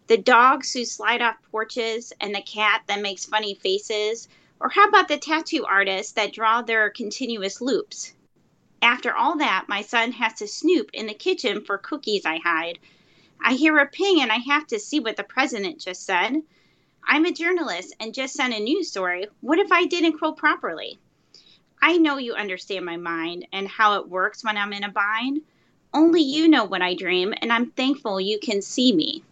The dogs who slide off porches and the cat that makes funny faces, or how about the tattoo artists that draw their continuous loops? After all that, my son has to snoop in the kitchen for cookies I hide. I hear a ping and I have to see what the president just said. I'm a journalist and just sent a news story. What if I didn't quote properly? I know you understand my mind and how it works when I'm in a bind, Only you know what I dream, and I'm thankful you can see me.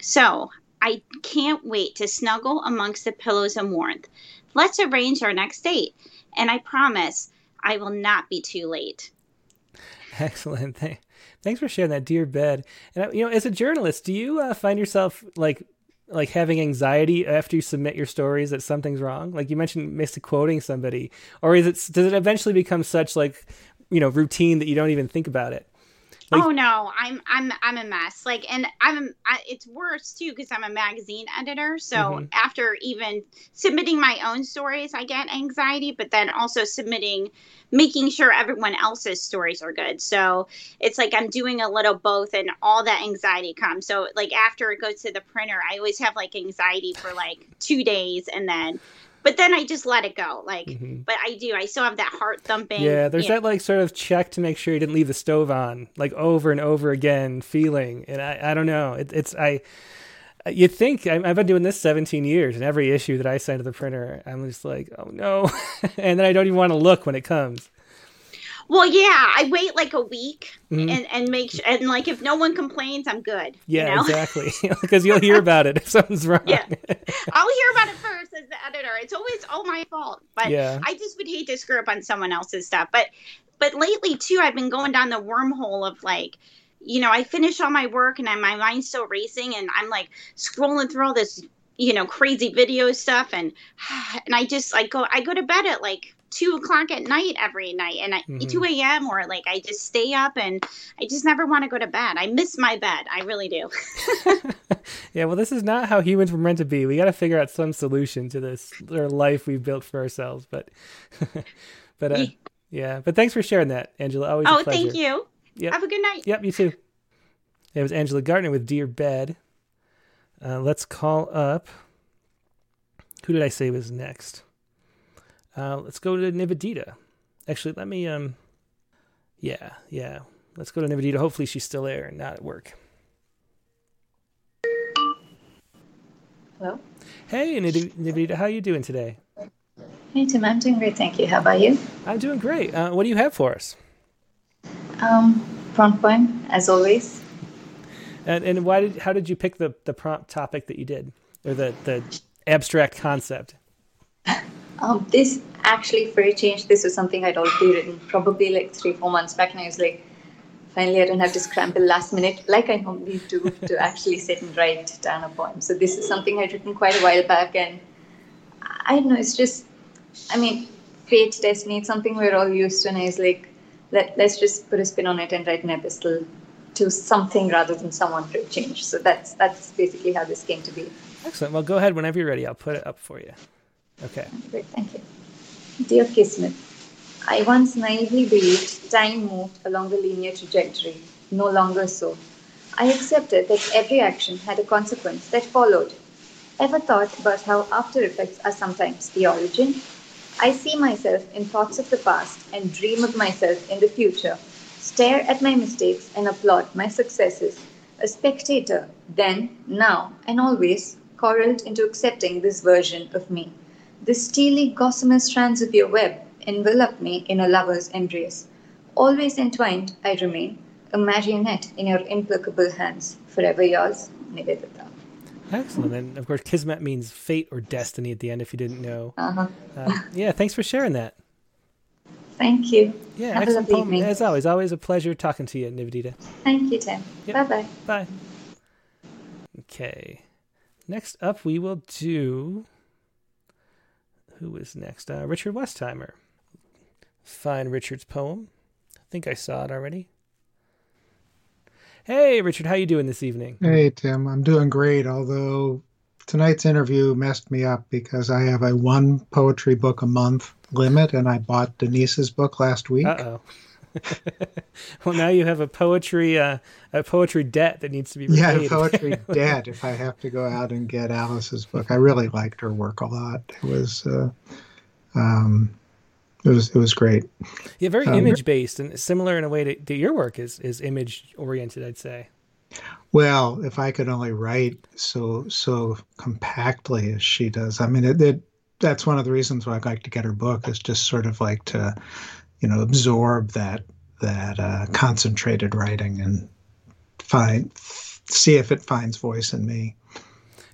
So, I can't wait to snuggle amongst the pillows and warmth. Let's arrange our next date, and I promise I will not be too late. Excellent. *laughs* Thanks for sharing that, dear bed. And you know, as a journalist, do you uh, find yourself like like having anxiety after you submit your stories that something's wrong? Like you mentioned, misquoting somebody, or is it does it eventually become such like you know routine that you don't even think about it? Like, oh no, I'm I'm I'm a mess. Like, and I'm I, it's worse too because I'm a magazine editor. So mm-hmm. after even submitting my own stories, I get anxiety. But then also submitting, making sure everyone else's stories are good. So it's like I'm doing a little both, and all that anxiety comes. So like after it goes to the printer, I always have like anxiety for like two days, and then but then I just let it go. Like, mm-hmm. but I do. I still have that heart thumping. Yeah, there's that know. like sort of check to make sure you didn't leave the stove on, like over and over again, feeling. And I, I don't know. It, it's I. You think I've been doing this 17 years, and every issue that I send to the printer, I'm just like, oh no, *laughs* and then I don't even want to look when it comes. Well, yeah, I wait like a week mm-hmm. and and make sure, and like if no one complains, I'm good. Yeah, you know? exactly. *laughs* Because you'll hear about it if something's wrong. Yeah, I'll hear about it first as the editor. It's always all my fault, but yeah. I just would hate to screw up on someone else's stuff. But but lately too, I've been going down the wormhole of like you know, I finish all my work and I, my mind's still racing and I'm like scrolling through all this, you know, crazy video stuff and *sighs* and I just like go I go to bed at like two o'clock at night every night and mm-hmm. 2 a.m. or like I just stay up and I just never want to go to bed. I miss my bed. I really do. *laughs* *laughs* yeah, well, this is not how humans were meant to be. We got to figure out some solution to this our life we've built for ourselves. But, *laughs* but uh, yeah, but thanks for sharing that, Angela. Always. Oh, thank you. Yep. Have a good night. Yep, you too. It was Angela Gartner with Dear Bed. Uh, let's call up. Who did I say was next? Uh, let's go to Nivedita. Actually, let me. Um, yeah, yeah. Let's go to Nivedita. Hopefully, she's still there and not at work. Hello. Hey, Nivedita. How are you doing today? Hey, Tim. I'm doing great. Thank you. How about you? I'm doing great. Uh, what do you have for us? Um, prompt poem, as always. And and why did how did you pick the the prompt topic that you did, or the the abstract concept? *laughs* Um, this actually, for a change, this was something I'd already written probably like three, four months back, and I was like, finally, I don't have to scramble last minute like I normally do to *laughs* actually sit and write down a poem. So this is something I'd written quite a while back, and I don't know, it's just, I mean, fate, destiny, it's something we're all used to, and I was like, Let, let's just put a spin on it and write an epistle to something rather than someone for a change. So that's that's basically how this came to be. Excellent. Well, go ahead whenever you're ready. I'll put it up for you. Okay. Great, thank you. Dear Kismet, I once naively believed time moved along a linear trajectory. No longer so. I accepted that every action had a consequence that followed. Ever thought about how after effects are sometimes the origin? I see myself in thoughts of the past and dream of myself in the future, stare at my mistakes and applaud my successes. A spectator, then, now, and always, corralled into accepting this version of me. The steely, gossamer strands of your web envelop me in a lover's embrace. Always entwined, I remain, a marionette in your implacable hands. Forever yours, Nivedita. Excellent. And of course, Kismet means fate or destiny at the end, if you didn't know. Uh-huh. Uh, yeah, thanks for sharing that. Thank you. Yeah, Have excellent poem. Evening. As always, always a pleasure talking to you, Nivedita. Thank you, Tim. Yep. Bye-bye. Bye. Okay. Next up, we will do who is next? Uh, Richard Westheimer. Find Richard's poem. I think I saw it already. Hey, Richard, how you doing this evening? Hey, Tim. I'm doing great. Although tonight's interview messed me up because I have a one poetry book a month limit, and I bought Denise's book last week. Uh oh. *laughs* well, now you have a poetry uh, a poetry debt that needs to be repaid. Yeah, a poetry *laughs* debt. If I have to go out and get Alice's book, I really liked her work a lot. It was, uh, um, it was it was great. Yeah, very um, image based and similar in a way to, to your work is is image oriented. I'd say. Well, if I could only write so so compactly as she does, I mean, it, it that's one of the reasons why I'd like to get her book is just sort of like to you know absorb that that uh, concentrated writing and find see if it finds voice in me.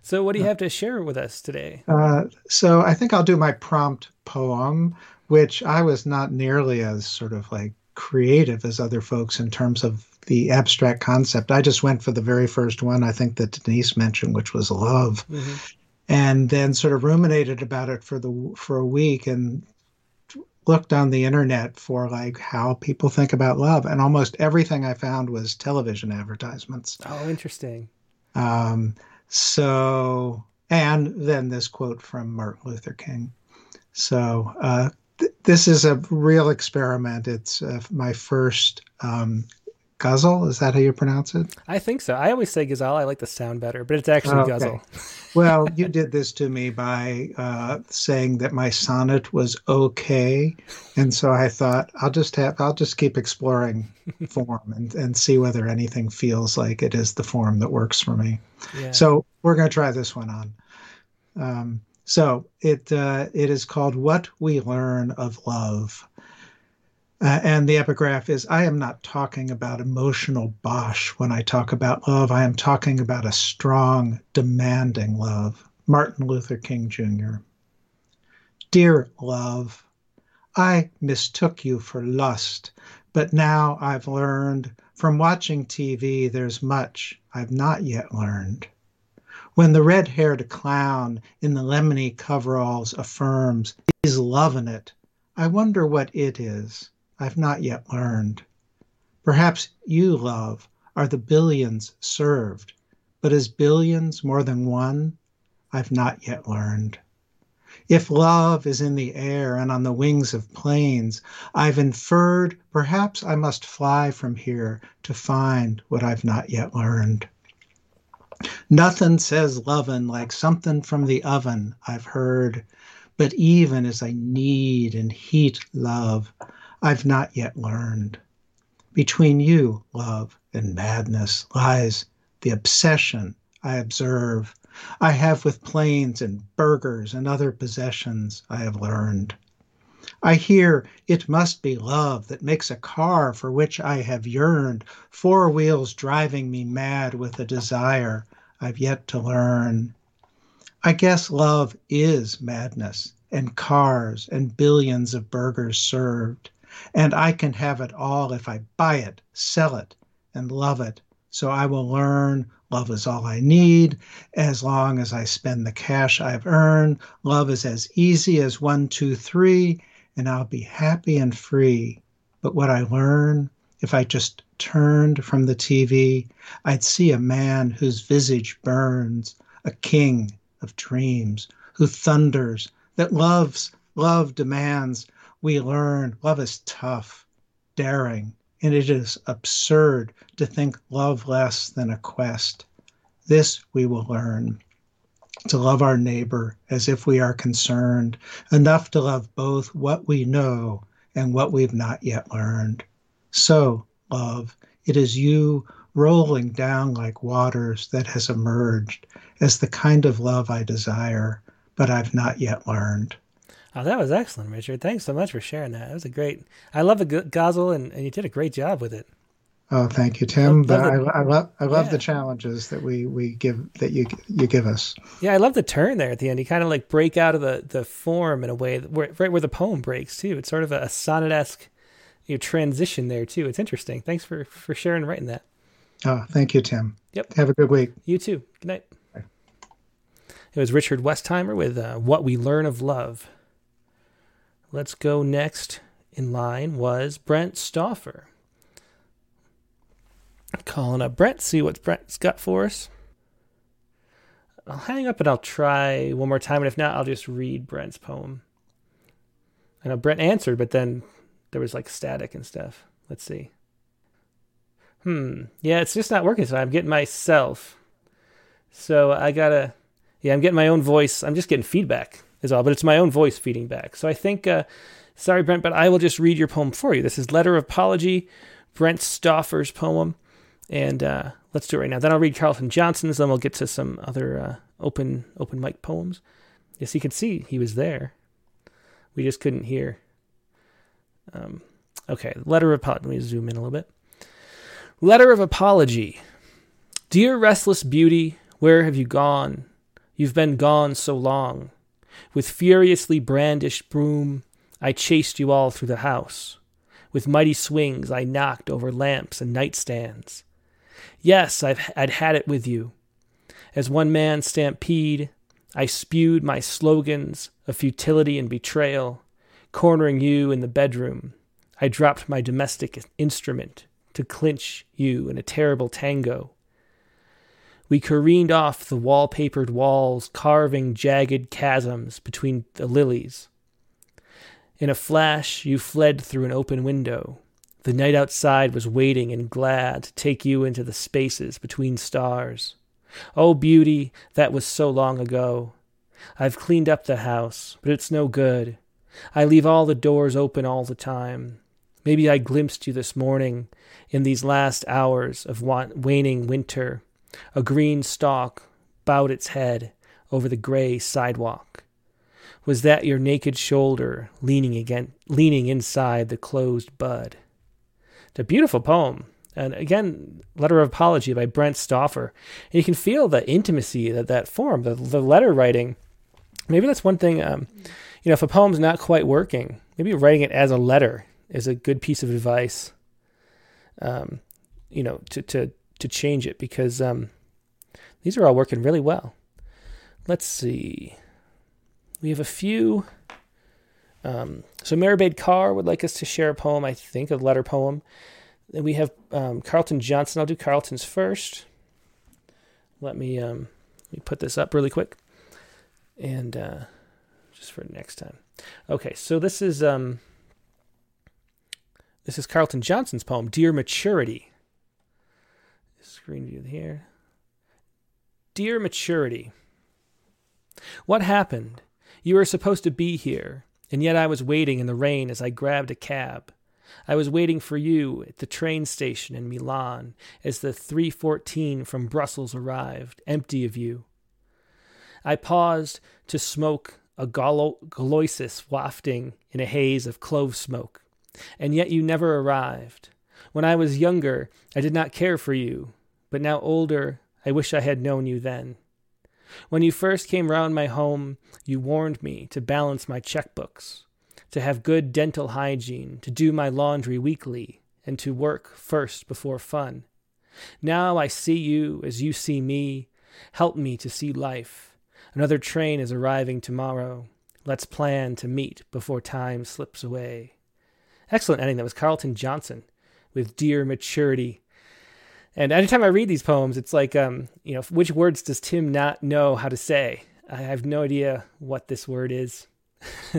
So, what do you have to share with us today? Uh, so, I think I'll do my prompt poem, which I was not nearly as sort of like creative as other folks in terms of the abstract concept. I just went for the very first one, I think that Denise mentioned, which was love. Mm-hmm. And then sort of ruminated about it for the for a week and looked on the internet for like how people think about love and almost everything i found was television advertisements. Oh interesting. Um, so and then this quote from martin luther king. So uh, th- this is a real experiment. It's uh, my first um, Ghazal. Is that how you pronounce it? I think so. I always say Ghazal. I like the sound better, but it's actually okay. Ghazal. *laughs* well, you did this to me by uh, saying that my sonnet was okay, and so I thought I'll just have I'll just keep exploring *laughs* form and, and see whether anything feels like it is the form that works for me. Yeah. So we're going to try this one on. Um, so it uh, it is called "What We Learn of Love." Uh, and the epigraph is I am not talking about emotional bosh when I talk about love. I am talking about a strong, demanding love. Martin Luther King Jr. Dear love, I mistook you for lust, but now I've learned from watching TV there's much I've not yet learned. When the red haired clown in the lemony coveralls affirms he's loving it, I wonder what it is. I've not yet learned. Perhaps you, love, are the billions served, but is billions more than one? I've not yet learned. If love is in the air and on the wings of planes, I've inferred perhaps I must fly from here to find what I've not yet learned. Nothing says lovin' like something from the oven, I've heard, but even as I need and heat love, I've not yet learned. Between you, love, and madness lies the obsession I observe I have with planes and burgers and other possessions I have learned. I hear it must be love that makes a car for which I have yearned, four wheels driving me mad with a desire I've yet to learn. I guess love is madness and cars and billions of burgers served. And I can have it all if I buy it, sell it, and love it. So I will learn love is all I need. As long as I spend the cash I've earned, love is as easy as one, two, three, and I'll be happy and free. But what I learn, if I just turned from the TV, I'd see a man whose visage burns, a king of dreams, who thunders, that loves, love demands, we learn love is tough, daring, and it is absurd to think love less than a quest. This we will learn to love our neighbor as if we are concerned, enough to love both what we know and what we've not yet learned. So, love, it is you rolling down like waters that has emerged as the kind of love I desire, but I've not yet learned. Oh, that was excellent, Richard. Thanks so much for sharing that. That was a great. I love the Ghazal, and, and you did a great job with it. Oh, thank you, Tim. Love, love the, I, I, love I love yeah. the challenges that we, we give that you you give us. Yeah, I love the turn there at the end. You kind of like break out of the, the form in a way that, where, right where the poem breaks too. It's sort of a, a sonnet esque you know, transition there too. It's interesting. Thanks for for sharing and writing that. Oh, thank you, Tim. Yep. Have a good week. You too. Good night. Bye. It was Richard Westheimer with uh, "What We Learn of Love." Let's go next in line was Brent Stauffer. Calling up Brent, see what Brent's got for us. I'll hang up and I'll try one more time, and if not, I'll just read Brent's poem. I know Brent answered, but then there was like static and stuff. Let's see. Hmm. Yeah, it's just not working So I'm getting myself. So I gotta. Yeah, I'm getting my own voice. I'm just getting feedback is all, but it's my own voice feeding back. So I think, uh, sorry, Brent, but I will just read your poem for you. This is Letter of Apology, Brent Stauffer's poem. And uh, let's do it right now. Then I'll read Carlton Johnson's, then we'll get to some other uh, open open mic poems. Yes, you can see he was there. We just couldn't hear. Um, Okay, letter of apology. Let me zoom in a little bit. Letter of apology. Dear restless beauty, where have you gone? You've been gone so long. With furiously brandished broom, I chased you all through the house. With mighty swings, I knocked over lamps and nightstands. Yes, I've, I'd had it with you. As one man stampede, I spewed my slogans of futility and betrayal, cornering you in the bedroom. I dropped my domestic instrument to clinch you in a terrible tango. We careened off the wall-papered walls, carving jagged chasms between the lilies. In a flash, you fled through an open window. The night outside was waiting and glad to take you into the spaces between stars. Oh, beauty, that was so long ago. I've cleaned up the house, but it's no good. I leave all the doors open all the time. Maybe I glimpsed you this morning in these last hours of waning winter a green stalk bowed its head over the gray sidewalk. Was that your naked shoulder leaning again, leaning inside the closed bud? It's a beautiful poem. And again, letter of apology by Brent Stauffer. And you can feel the intimacy that that form, the, the letter writing. Maybe that's one thing, um, you know, if a poem's not quite working, maybe writing it as a letter is a good piece of advice. Um, you know, to, to to change it because um, these are all working really well. Let's see. We have a few. Um, so Maribade Carr would like us to share a poem, I think, a letter poem. Then we have um, Carlton Johnson. I'll do Carlton's first. Let me um, let me put this up really quick, and uh, just for next time. Okay, so this is um, this is Carlton Johnson's poem, "Dear Maturity." Screen view here. Dear Maturity, what happened? You were supposed to be here, and yet I was waiting in the rain as I grabbed a cab. I was waiting for you at the train station in Milan as the 314 from Brussels arrived, empty of you. I paused to smoke a galoisis wafting in a haze of clove smoke, and yet you never arrived. When I was younger, I did not care for you, but now older, I wish I had known you then. When you first came round my home, you warned me to balance my checkbooks, to have good dental hygiene, to do my laundry weekly, and to work first before fun. Now I see you as you see me. Help me to see life. Another train is arriving tomorrow. Let's plan to meet before time slips away. Excellent ending. That was Carlton Johnson with Dear Maturity. And anytime I read these poems, it's like, um, you know, which words does Tim not know how to say? I have no idea what this word is. *laughs*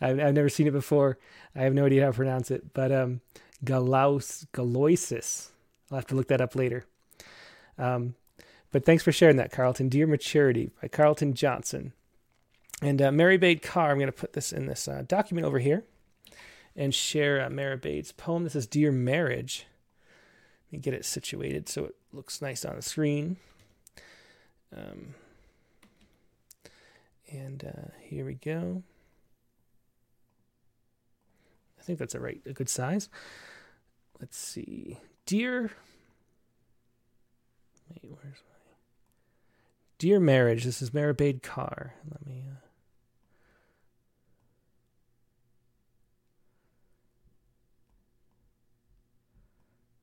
I've, I've, never seen it before. I have no idea how to pronounce it. But um, galaus, galoisis. I'll have to look that up later. Um, but thanks for sharing that, Carlton. Dear Maturity by Carlton Johnson. And uh, Maribade Carr, I'm going to put this in this uh, document over here and share uh, Maribade's poem. This is Dear Marriage Let me get it situated so it looks nice on the screen. Um, and uh, here we go. I think that's a right, a good size. Let's see, dear. Wait, where's my dear marriage? This is Maribade Carr. Let me. Uh,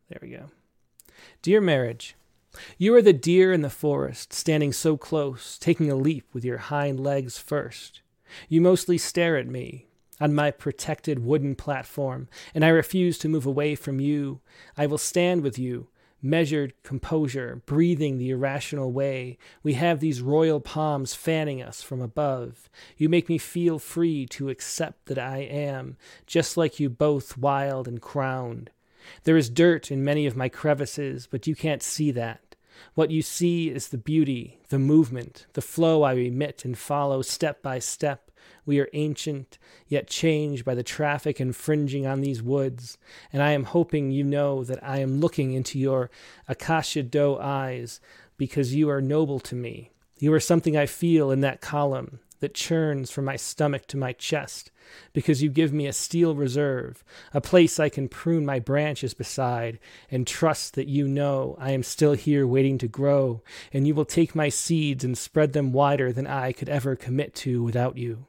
there we go. Dear marriage, you are the deer in the forest, standing so close, taking a leap with your hind legs first. You mostly stare at me on my protected wooden platform, and I refuse to move away from you. I will stand with you, measured composure, breathing the irrational way. We have these royal palms fanning us from above. You make me feel free to accept that I am, just like you both, wild and crowned. There is dirt in many of my crevices, but you can't see that. What you see is the beauty, the movement, the flow I emit and follow step by step. We are ancient, yet changed by the traffic infringing on these woods, and I am hoping you know that I am looking into your acacia doe eyes because you are noble to me. You are something I feel in that column, that churns from my stomach to my chest, because you give me a steel reserve, a place I can prune my branches beside, and trust that you know I am still here waiting to grow, and you will take my seeds and spread them wider than I could ever commit to without you.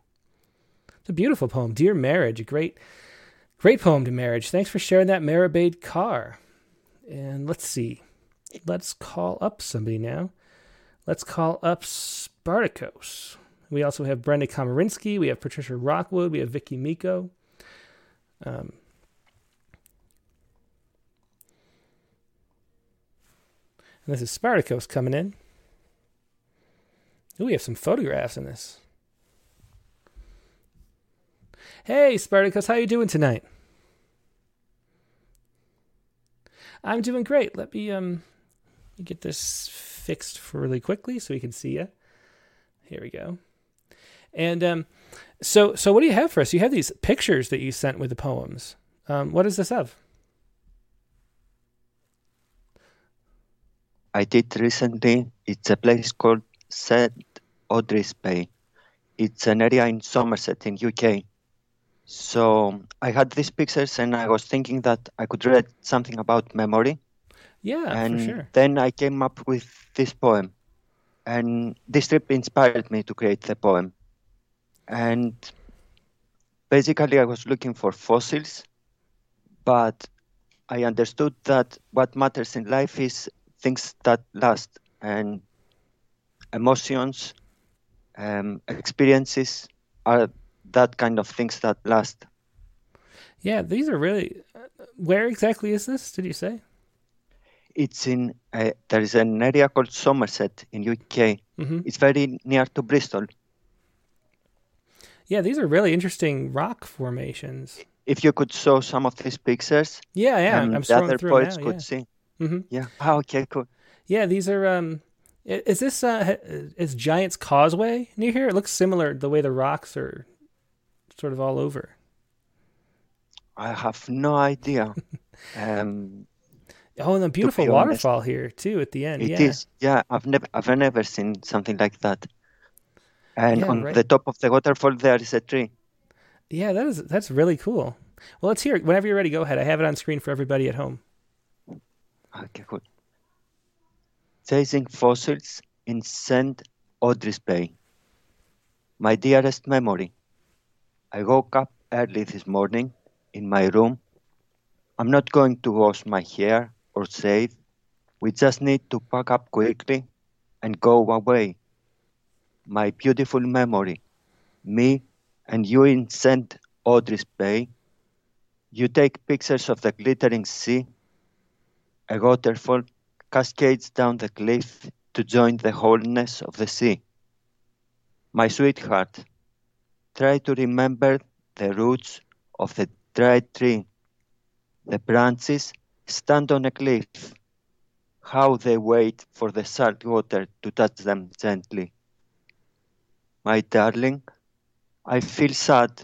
It's a beautiful poem. Dear Marriage, a great, great poem to marriage. Thanks for sharing that, Maribade Carr. And let's see. Let's call up somebody now. Let's call up Spartacus. We also have Brenda Komarinsky. We have Patricia Rockwood. We have Vicky Miko. Um, and this is Spartacus coming in. Ooh, we have some photographs in this. Hey, Spartacus, how you doing tonight? I'm doing great. Let me um get this fixed really quickly so we can see you. Here we go. And um, so, so what do you have for us? You have these pictures that you sent with the poems. Um, what is this of? I did recently. It's a place called St. Audrey's Bay. It's an area in Somerset in UK. So I had these pictures and I was thinking that I could read something about memory. Yeah, and for sure. then I came up with this poem. And this trip inspired me to create the poem. And basically, I was looking for fossils, but I understood that what matters in life is things that last and emotions, um, experiences are that kind of things that last. Yeah, these are really. Where exactly is this? Did you say? It's in uh, there is an area called Somerset in UK. Mm-hmm. It's very near to Bristol. Yeah, these are really interesting rock formations. If you could show some of these pictures, yeah, yeah, I'm the other through poets now, could yeah. see. Mm-hmm. Yeah. Oh, okay, cool. Yeah, these are. Um, is this uh, is Giant's Causeway near here? It looks similar the way the rocks are sort of all over. I have no idea. *laughs* um, oh, and a beautiful honest, waterfall here too at the end. It yeah. is. Yeah, I've never, I've never seen something like that. And Yeah, on right. the top of the waterfall, there is a tree. Yeah, that is that's really cool. Well, let's hear it. Whenever you're ready, go ahead. I have it on screen for everybody at home. Ah, okay, cool. Chasing fossils in St. Audrey's Bay. My dearest memory. I woke up early this morning in my room. I'm not going to wash my hair or shave. We just need to pack up quickly and go away. My beautiful memory. Me and you in St. Audrey's Bay. You take pictures of the glittering sea. A waterfall cascades down the cliff to join the wholeness of the sea. My sweetheart, try to remember the roots of the dried tree. The branches stand on a cliff, how they wait for the salt water to touch them gently. My darling, I feel sad.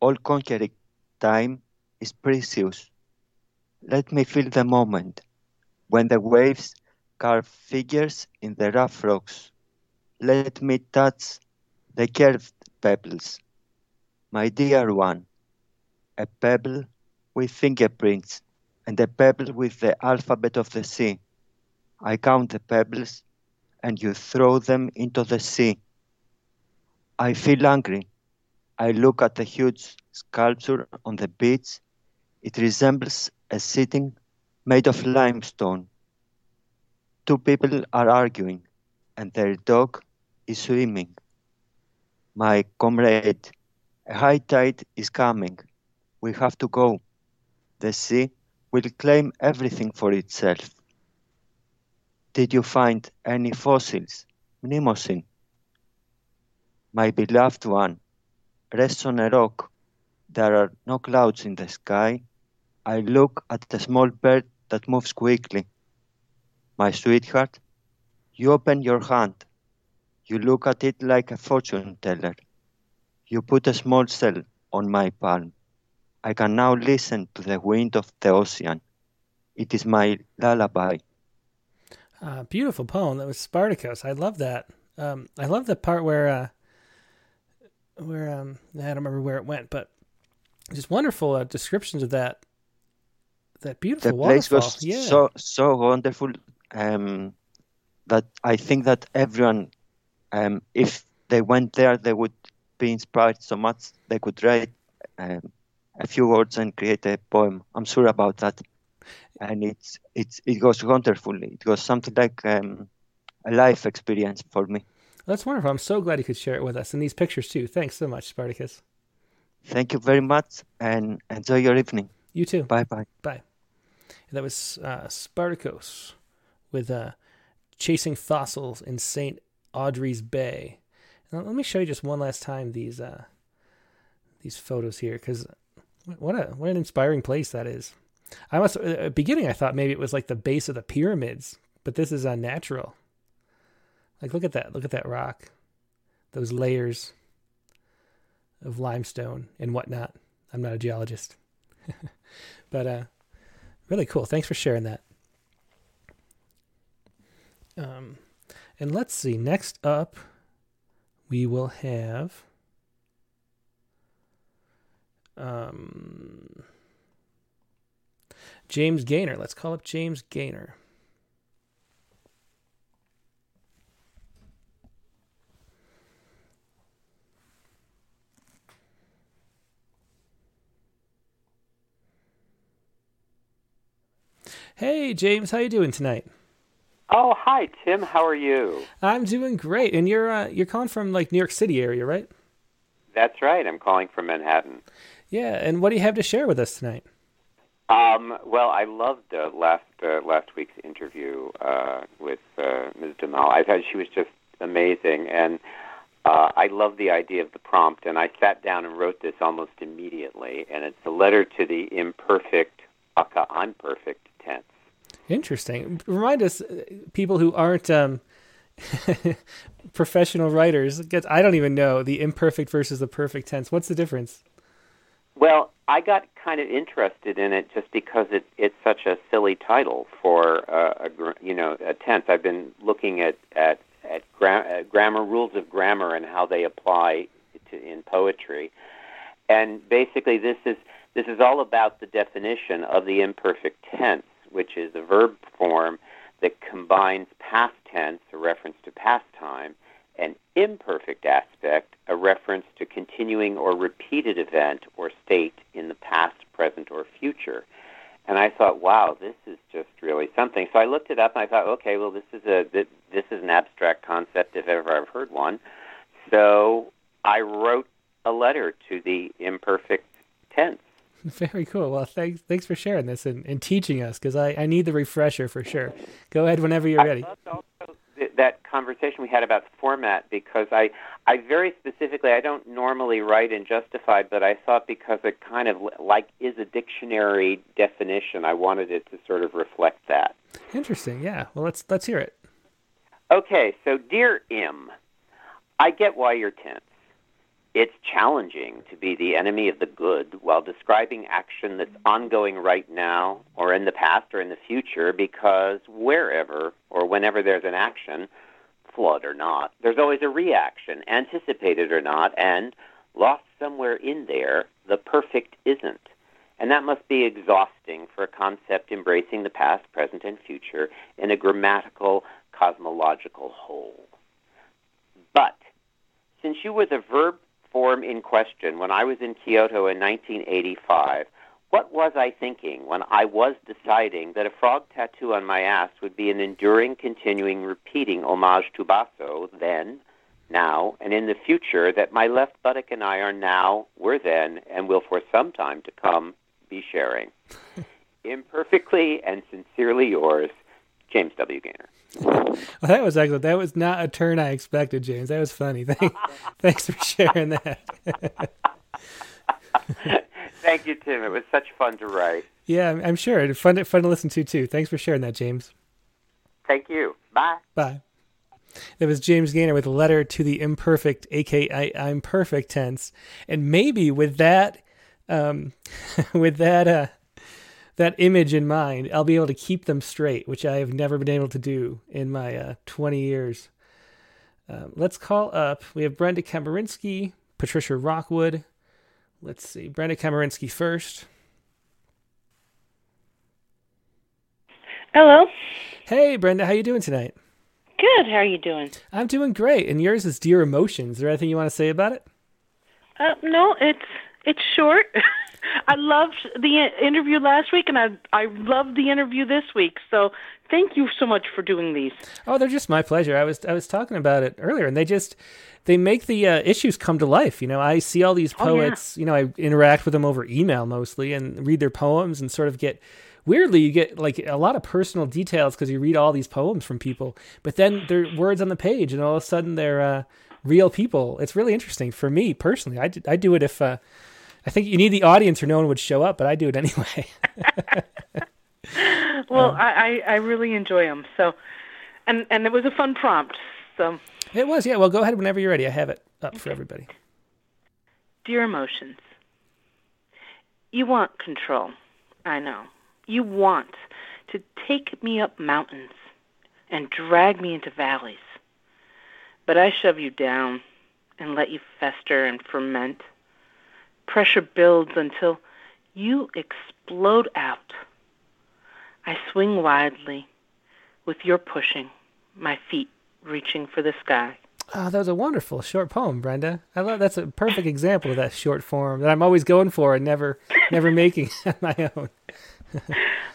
All conquering time is precious. Let me feel the moment when the waves carve figures in the rough rocks. Let me touch the curved pebbles. My dear one, a pebble with fingerprints and a pebble with the alphabet of the sea. I count the pebbles and you throw them into the sea. I feel angry. I look at the huge sculpture on the beach. It resembles a sitting made of limestone. Two people are arguing, and their dog is swimming. My comrade, a high tide is coming. We have to go. The sea will claim everything for itself. Did you find any fossils, Mnemosyne? My beloved one, rests on a rock. There are no clouds in the sky. I look at a small bird that moves quickly. My sweetheart, you open your hand. You look at it like a fortune teller. You put a small cell on my palm. I can now listen to the wind of the ocean. It is my lullaby. Uh, beautiful poem. That was Spartacus. I love that. Um, I love the part where uh, where um I don't remember where it went, but just wonderful uh, descriptions of that that beautiful the place waterfall. was yeah. so so wonderful um, that I think that everyone, um, if they went there, they would be inspired so much they could write um, a few words and create a poem. I'm sure about that, and it's it's it goes wonderfully. It was something like um, a life experience for me. That's wonderful. I'm so glad you could share it with us and these pictures too. Thanks so much, Spartacus. Thank you very much, and enjoy your evening. You too. Bye bye. Bye. That was uh, Spartacus with uh, chasing fossils in St. Audrey's Bay. Now, let me show you just one last time these uh, these photos here, because what a what an inspiring place that is. I must at the beginning I thought maybe it was like the base of the pyramids, but this is unnatural. Like look at that, look at that rock, those layers of limestone and whatnot. I'm not a geologist, *laughs* but uh, really cool. Thanks for sharing that. Um, and let's see. Next up, we will have um, James Gaynor. Let's call up James Gaynor. Hey James, how you doing tonight? Oh, hi Tim. How are you? I'm doing great. And you're uh, you're calling from like New York City area, right? That's right. I'm calling from Manhattan. Yeah. And what do you have to share with us tonight? Um, well, I loved uh, last uh, last week's interview uh, with uh, Ms. Duhamel. I thought she was just amazing, and uh, I love the idea of the prompt. And I sat down and wrote this almost immediately. And it's a letter to the imperfect, aka I'm perfect Interesting. Remind us, uh, people who aren't um, *laughs* professional writers, I don't even know the imperfect versus the perfect tense. What's the difference? Well, I got kind of interested in it just because it, it's such a silly title for uh, a you know a tense. I've been looking at at at gra- uh, grammar rules of grammar and how they apply to, in poetry, and basically this is this is all about the definition of the imperfect tense, which is a verb form that combines past tense, a reference to past time, and imperfect aspect, a reference to continuing or repeated event or state in the past, present, or future. And I thought, wow, this is just really something. So I looked it up and I thought, okay, well, this is a this is an abstract concept if ever I've heard one. So I wrote a letter to the imperfect tense. *laughs* Very cool. Well, thanks thanks for sharing this and, and teaching us because I, I need the refresher for sure. Go ahead whenever you're ready. also that conversation we had about format because I, I very specifically, I don't normally write in Justified, but I thought because it kind of like is a dictionary definition, I wanted it to sort of reflect that. Interesting. Yeah. Well, let's let's hear it. Okay. So, dear Im, I get why you're tense. It's challenging to be the enemy of the good while describing action that's ongoing right now or in the past or in the future because wherever or whenever there's an action, flood or not, there's always a reaction, anticipated or not, and lost somewhere in there, the perfect isn't. And that must be exhausting for a concept embracing the past, present, and future in a grammatical, cosmological whole. But since you were the verb form in question when I was in Kyoto in 1985, what was I thinking when I was deciding that a frog tattoo on my ass would be an enduring, continuing, repeating homage to Basho then, now, and in the future that my left buttock and I are now, were then, and will for some time to come be sharing? *laughs* Imperfectly and sincerely yours, James W. Gaynor. *laughs* Well, that was excellent. That was not a turn I expected, James. That was funny. *laughs* Thanks for sharing that. *laughs* Thank you, Tim. It was such fun to write. Yeah, I'm sure. Fun to, fun to listen to, too. Thanks for sharing that, James. Thank you. Bye. Bye. That was James Gaynor with a letter to the imperfect, aka I'm perfect tense. And maybe with that, um, with that, uh, that image in mind, I'll be able to keep them straight, which I have never been able to do in my uh, 20 years. Uh, let's call up. We have Brenda Kamarinsky, Patricia Rockwood. Let's see, Brenda Kamarinsky first. Hello. Hey, Brenda, how you doing tonight? Good. How are you doing? I'm doing great. And yours is Dear Emotions. Is there anything you want to say about it? Uh, no, it's it's short. *laughs* I loved the interview last week, and I I loved the interview this week. So thank you so much for doing these. Oh, they're just my pleasure. I was I was talking about it earlier, and they just they make the uh, issues come to life. You know, I see all these poets. Oh, yeah. You know, I interact with them over email mostly, and read their poems, and sort of get weirdly you get like a lot of personal details because you read all these poems from people but then they're words on the page and all of a sudden they're uh, real people it's really interesting for me personally i, I do it if uh, i think you need the audience or no one would show up but i do it anyway *laughs* Well, Um, I, I I really enjoy them. So, and and it was a fun prompt. So, it was yeah well go ahead whenever you're ready i have it up for everybody dear emotions, you want control. I know. You want to take me up mountains and drag me into valleys. But I shove you down and let you fester and ferment. Pressure builds until you explode out. I swing wildly with your pushing, my feet reaching for the sky. Oh, that was a wonderful short poem, Brenda. I love that's a perfect example of that short form that I'm always going for and never never making *laughs* on my own. *laughs*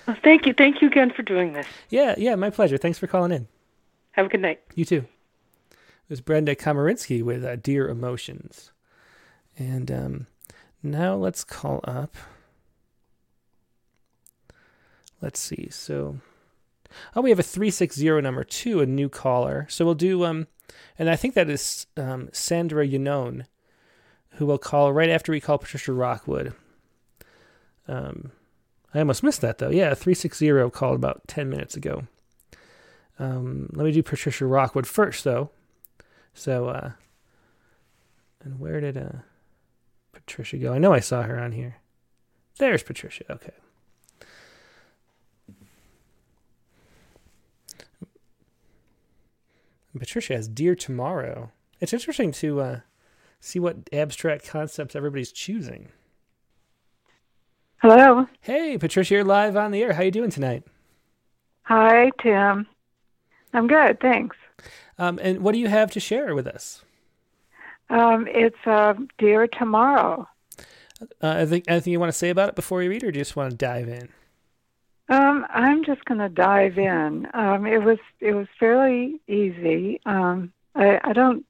Well, thank you. Thank you again for doing this. Yeah, yeah, my pleasure. Thanks for calling in. Have a good night. You too. It was Brenda Komarinsky with uh, Dear Emotions. And um, now let's call up. Let's see. So, oh, we have a 360 number two, a new caller. So we'll do, um, and I think that is um, Sandra Yannone, who will call right after we call Patricia Rockwood. Um, I almost missed that though. Yeah, 360 called about 10 minutes ago. Um, let me do Patricia Rockwood first, though. So, uh, and where did uh, Patricia go? I know I saw her on here. There's Patricia. Okay. Patricia has Dear Tomorrow. It's interesting to uh, see what abstract concepts everybody's choosing. Hello. Hey, Patricia, you're live on the air. How you doing tonight? Hi, Tim. I'm good, thanks. Um, and what do you have to share with us? Um, it's uh, Dear Tomorrow. Uh, anything, anything you want to say about it before you read, or do you just want to dive in? Um, I'm just going to dive in. Um, it was it was fairly easy. Um, I, I don't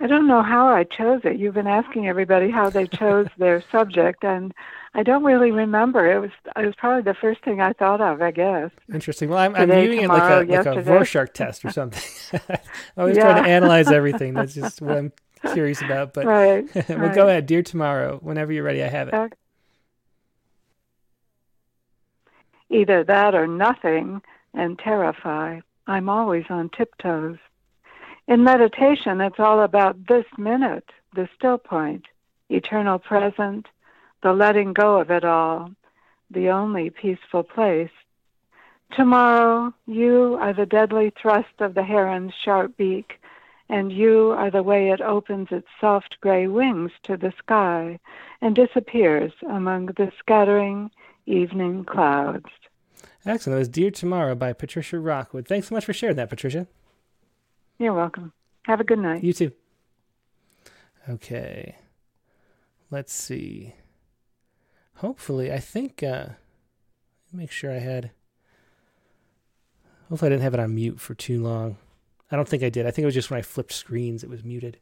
I don't know how I chose it. You've been asking everybody how they chose *laughs* their subject, and I don't really remember. It was it was probably the first thing I thought of, I guess. Interesting. Well, I'm, I'm Today, viewing it like a, like a. Rorschach test or something. *laughs* I always Yeah. try to analyze everything. *laughs* That's just what I'm curious about. But Right, *laughs* well, right. go ahead, dear tomorrow. Whenever you're ready, I have it. Okay. Either that or nothing and terrify. I'm always on tiptoes. In meditation, it's all about this minute, the still point, eternal present, the letting go of it all, the only peaceful place. Tomorrow, you are the deadly thrust of the heron's sharp beak, and you are the way it opens its soft gray wings to the sky and disappears among the scattering evening clouds. Excellent. That was Dear Tomorrow by Patricia Rockwood. Thanks so much for sharing that, Patricia. You're welcome. Have a good night. You too. Okay. Let's see. Hopefully, I think, uh, make sure I had, hopefully I didn't have it on mute for too long. I don't think I did. I think it was just when I flipped screens, it was muted.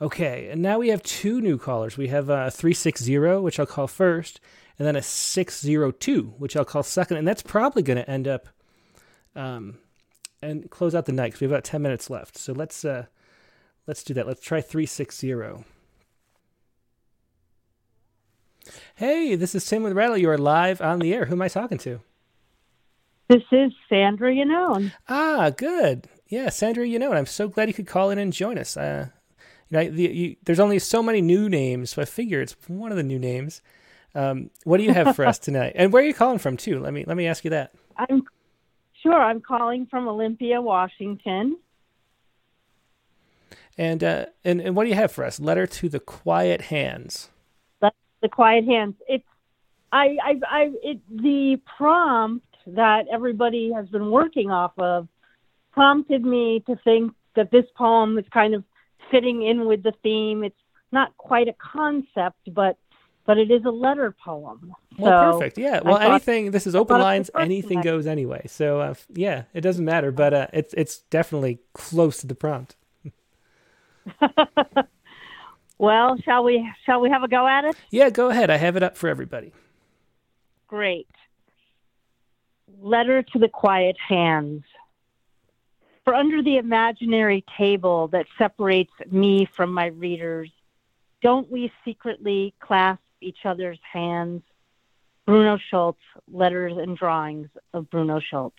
Okay, and now we have two new callers. We have a 360, which I'll call first, and then a 602, which I'll call second. And that's probably going to end up um, and close out the night because we have about 10 minutes left. So let's uh, let's do that. Let's try 360. Hey, this is Tim with Rattle. You are live on the air. Who am I talking to? This is Sandra Yannone. Ah, good. Yeah, Sandra, you know, and I'm so glad you could call in and join us. Uh, you know, the, you, there's only so many new names, so I figure it's one of the new names. Um, what do you have for us *laughs* tonight? And where are you calling from too? Let me let me ask you that. I'm sure I'm calling from Olympia, Washington. And uh, and and what do you have for us? Letter to the Quiet Hands. The Quiet Hands. It's I I I it the prompt that everybody has been working off of prompted me to think that this poem is kind of fitting in with the theme. It's not quite a concept, but but it is a letter poem. Well, So perfect. Yeah. Well, thought- anything. This is open lines. Anything goes anyway. So uh, yeah, it doesn't matter. But uh, it's it's definitely close to the prompt. *laughs* *laughs* Well, shall we shall we have a go at it? Yeah, go ahead. I have it up for everybody. Great. Letter to the quiet hands. For under the imaginary table that separates me from my readers, don't we secretly clasp each other's hands? Bruno Schulz, Letters and Drawings of Bruno Schulz.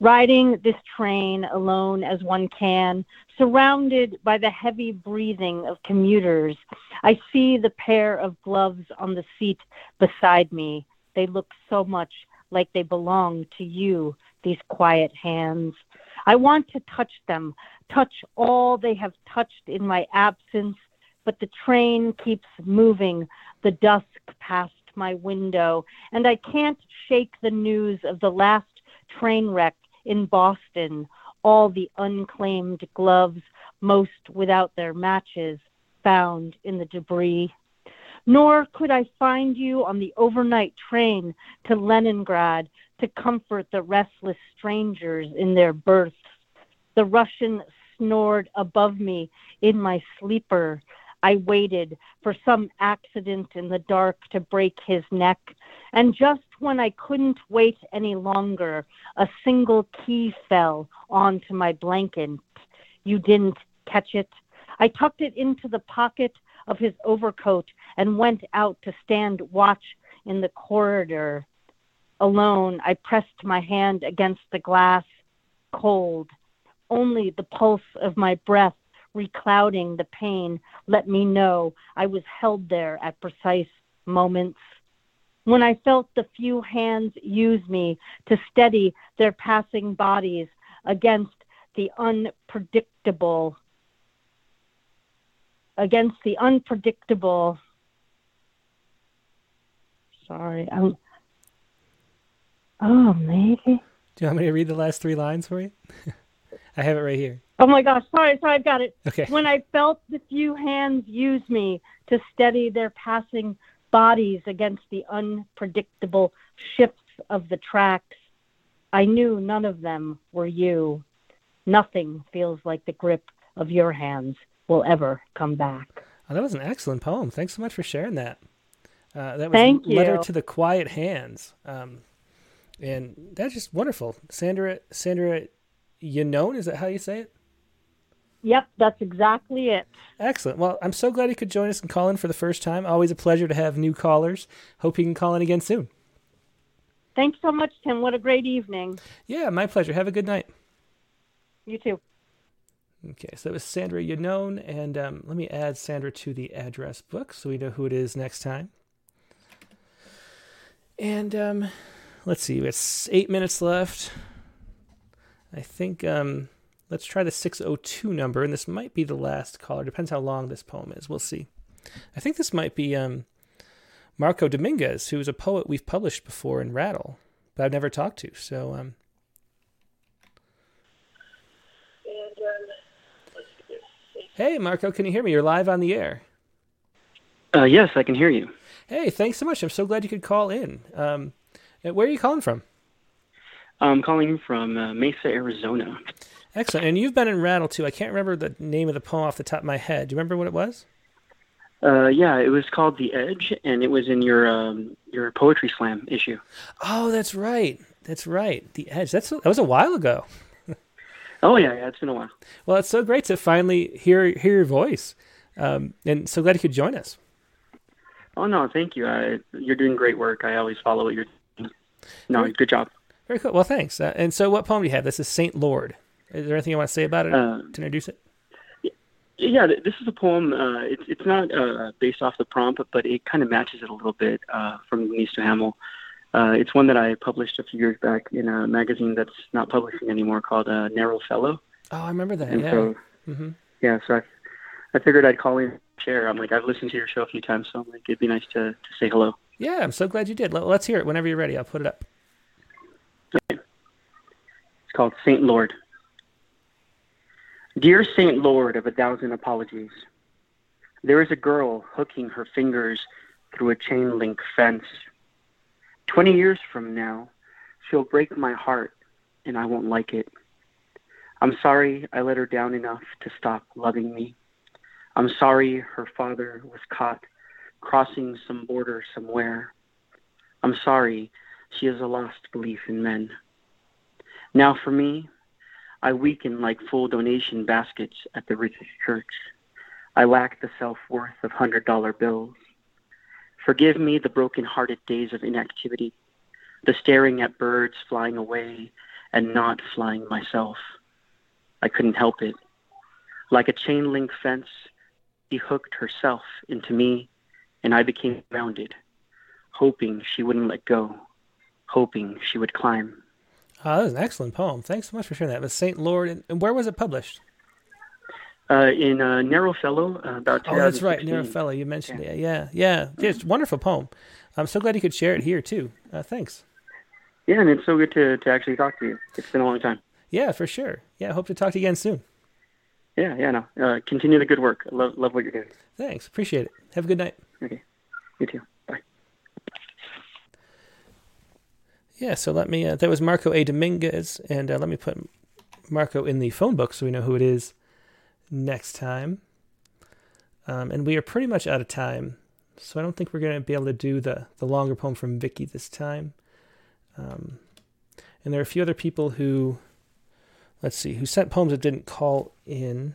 Riding this train alone as one can, surrounded by the heavy breathing of commuters, I see the pair of gloves on the seat beside me. They look so much like they belong to you, these quiet hands. I want to touch them, touch all they have touched in my absence, but the train keeps moving, the dusk past my window, and I can't shake the news of the last train wreck in Boston, all the unclaimed gloves, most without their matches, found in the debris. Nor could I find you on the overnight train to Leningrad to comfort the restless strangers in their berths. The Russian snored above me in my sleeper. I waited for some accident in the dark to break his neck. And just when I couldn't wait any longer, a single key fell onto my blanket. You didn't catch it. I tucked it into the pocket of his overcoat and went out to stand watch in the corridor. Alone, I pressed my hand against the glass, cold. Only the pulse of my breath, reclouding the pain, let me know I was held there at precise moments. When I felt the few hands use me to steady their passing bodies against the unpredictable, against the unpredictable. Sorry, I'm. Oh, maybe. Do you want me to read the last three lines for you? *laughs* I have it right here. Oh my gosh, sorry, sorry, I've got it. Okay. When I felt the few hands use me to steady their passing bodies against the unpredictable shifts of the tracks, I knew none of them were you. Nothing feels like the grip of your hands will ever come back. Oh, that was an excellent poem. Thanks so much for sharing that. Uh, that was Thank Letter to the Quiet Hands. Um, and that's just wonderful. Sandra, Sandra Yannone, is that how you say it? Yep, that's exactly it. Excellent. Well, I'm so glad you could join us and call in for the first time. Always a pleasure to have new callers. Hope you can call in again soon. Thanks so much, Tim. What a great evening. Yeah, my pleasure. Have a good night. You too. Okay, so it was Sandra Yannone, and um, let me add Sandra to the address book so we know who it is next time. And um, let's see, it's eight minutes left. I think um, let's try the 602 number, and this might be the last caller. Depends how long this poem is. We'll see. I think this might be um, Marco Dominguez, who's a poet we've published before in Rattle, but I've never talked to. So Hey, Marco, can you hear me? You're live on the air. Uh, yes, I can hear you. Hey, thanks so much. I'm so glad you could call in. Um, uh, where are you calling from? I'm calling from uh, Mesa, Arizona. Excellent. And you've been in Rattle too. I can't remember the name of the poem off the top of my head. Do you remember what it was? Uh, yeah, it was called The Edge, and it was in your um, your poetry slam issue. Oh, that's right. That's right. The Edge. That's that was a while ago. Oh yeah, yeah, it's been a while. Well, it's so great to finally hear hear your voice, um, and so glad you could join us. Oh no, thank you. I, you're doing great work. I always follow what you're doing. No, good job. Very cool. Well, thanks. Uh, and so, what poem do you have? This is Saint Lord. Is there anything you want to say about it Uh, to introduce it? Yeah, this is a poem. Uh, it's it's not uh, based off the prompt, but it kind of matches it a little bit uh, from Denise Duhamel. Uh, it's one that I published a few years back in a magazine that's not publishing anymore called uh, Narrow Fellow. Oh, I remember that. And yeah. so, hmm yeah, so I, I figured I'd call in share. I'm like, I've listened to your show a few times, so I'm like, it'd be nice to, to say hello. Yeah, I'm so glad you did. Let, us hear it whenever you're ready. I'll put it up. Okay. It's called Saint Lord. Dear Saint Lord of a thousand apologies, there is a girl hooking her fingers through a chain link fence. Twenty years from now, she'll break my heart and I won't like it. I'm sorry I let her down enough to stop loving me. I'm sorry her father was caught crossing some border somewhere. I'm sorry she has a lost belief in men. Now for me, I weaken like full donation baskets at the richest church. I lack the self worth of hundred dollar bills. Forgive me the broken hearted days of inactivity, the staring at birds flying away and not flying myself. I couldn't help it. Like a chain link fence, she hooked herself into me, and I became grounded, hoping she wouldn't let go, hoping she would climb. Oh, that was an excellent poem. Thanks so much for sharing that. With Saint Lord, and where was it published? Uh, in uh, Narrow Fellow, uh, about Oh, that's right, Narrow Fellow. You mentioned yeah. it. Yeah, yeah, yeah. It's a wonderful poem. I'm so glad you could share it here too. Uh, thanks. Yeah, and it's so good to, to actually talk to you. It's been a long time. Yeah, for sure. Yeah, hope to talk to you again soon. Yeah, yeah, no. Uh, continue the good work. I love, love what you're doing. Thanks. Appreciate it. Have a good night. Okay. You too. Bye. Yeah, so let me, uh, that was Marco A. Dominguez, and uh, let me put Marco in the phone book so we know who it is next time. Um, and we are pretty much out of time, so I don't think we're going to be able to do the, the longer poem from Vicky this time. Um, and there are a few other people who, let's see, who sent poems that didn't call in.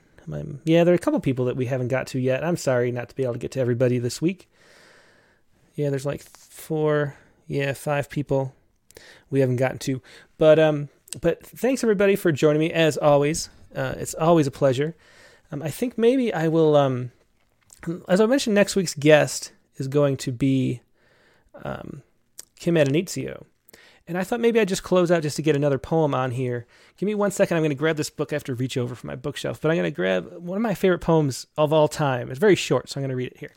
Yeah, there are a couple people that we haven't got to yet. I'm sorry not to be able to get to everybody this week. Yeah, there's like four, yeah, five people we haven't gotten to. But um, but thanks everybody for joining me as always. Uh, it's always a pleasure. Um, I think maybe I will. Um, as I mentioned, next week's guest is going to be um, Kim Addonizio. And I thought maybe I'd just close out just to get another poem on here. Give me one second. I'm going to grab this book. I have to reach over from my bookshelf, but I'm going to grab one of my favorite poems of all time. It's very short, so I'm going to read it here.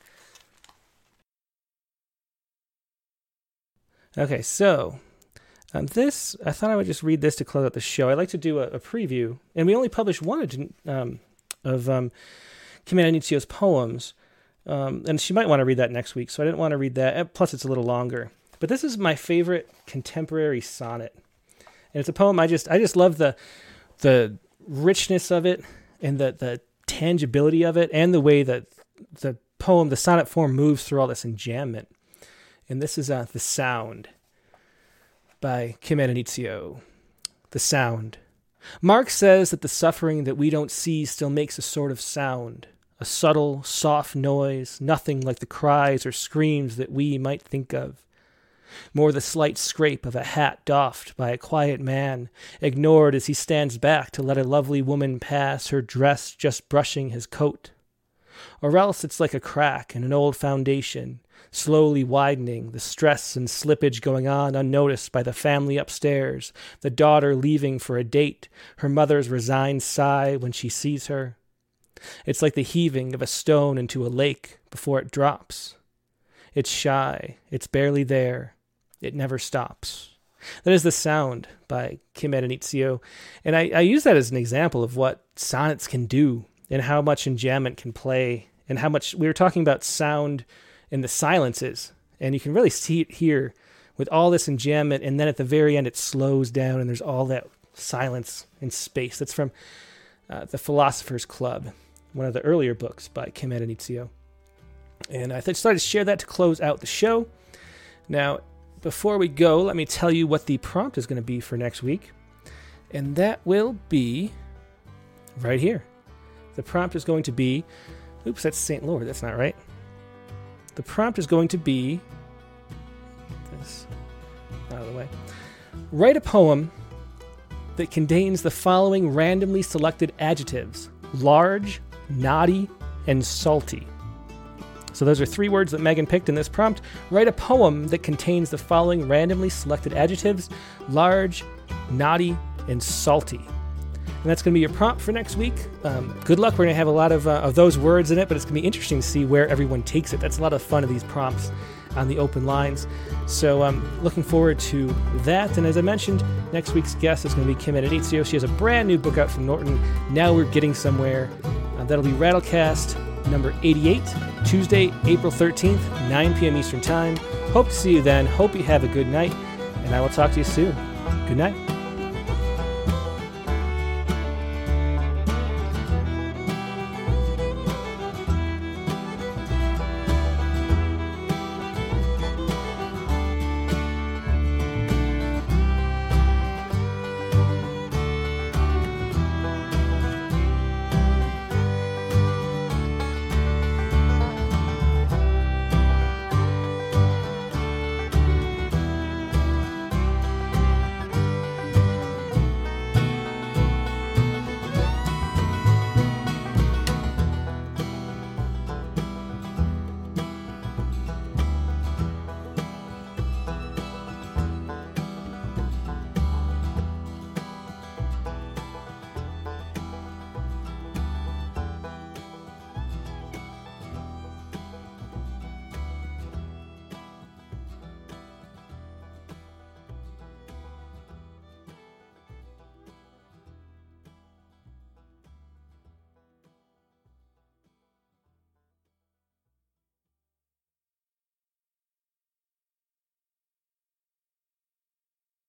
Okay, so um, this, I thought I would just read this to close out the show. I like to do a, a preview, and we only published one um, of um, Kim Addonizio's poems, um, and she might want to read that next week, so I didn't want to read that. Plus, it's a little longer. But this is my favorite contemporary sonnet, and it's a poem I just I just love the the richness of it and the the tangibility of it, and the way that the poem, the sonnet form, moves through all this enjambment. And this is uh, the sound by Kim Addonizio. The sound. Marx says that the suffering that we don't see still makes a sort of sound, a subtle, soft noise, nothing like the cries or screams that we might think of. More the slight scrape of a hat doffed by a quiet man, ignored as he stands back to let a lovely woman pass, her dress just brushing his coat. Or else it's like a crack in an old foundation, slowly widening, the stress and slippage going on unnoticed by the family upstairs, the daughter leaving for a date, her mother's resigned sigh when she sees her. It's like the heaving of a stone into a lake before it drops. It's shy, it's barely there, it never stops. That is the sound by Kim Addonizio, and I, I use that as an example of what sonnets can do and how much enjambment can play, and how much we were talking about sound in the silences. And you can really see it here with all this enjambment. And then at the very end, it slows down and there's all that silence and space. That's from uh, The Philosopher's Club, one of the earlier books by Kim Addonizio. And I decided to share that to close out the show. Now, before we go, let me tell you what the prompt is going to be for next week. And that will be right here. The prompt is going to be, oops, that's St. Lord. That's not right. The prompt is going to be this out of the way. Write a poem that contains the following randomly selected adjectives large, naughty, and salty. So, those are three words that Megan picked in this prompt. Write a poem that contains the following randomly selected adjectives large, naughty, and salty. And that's going to be your prompt for next week. Um, good luck. We're going to have a lot of, uh, of those words in it, but it's going to be interesting to see where everyone takes it. That's a lot of fun of these prompts on the open lines. So I'm um, looking forward to that. And as I mentioned, next week's guest is going to be Kim Addonizio. She has a brand new book out from Norton. Now we're getting somewhere. Uh, that'll be Rattlecast number 88, Tuesday, April 13th, 9 p.m. Eastern Time. Hope to see you then. Hope you have a good night, and I will talk to you soon. Good night.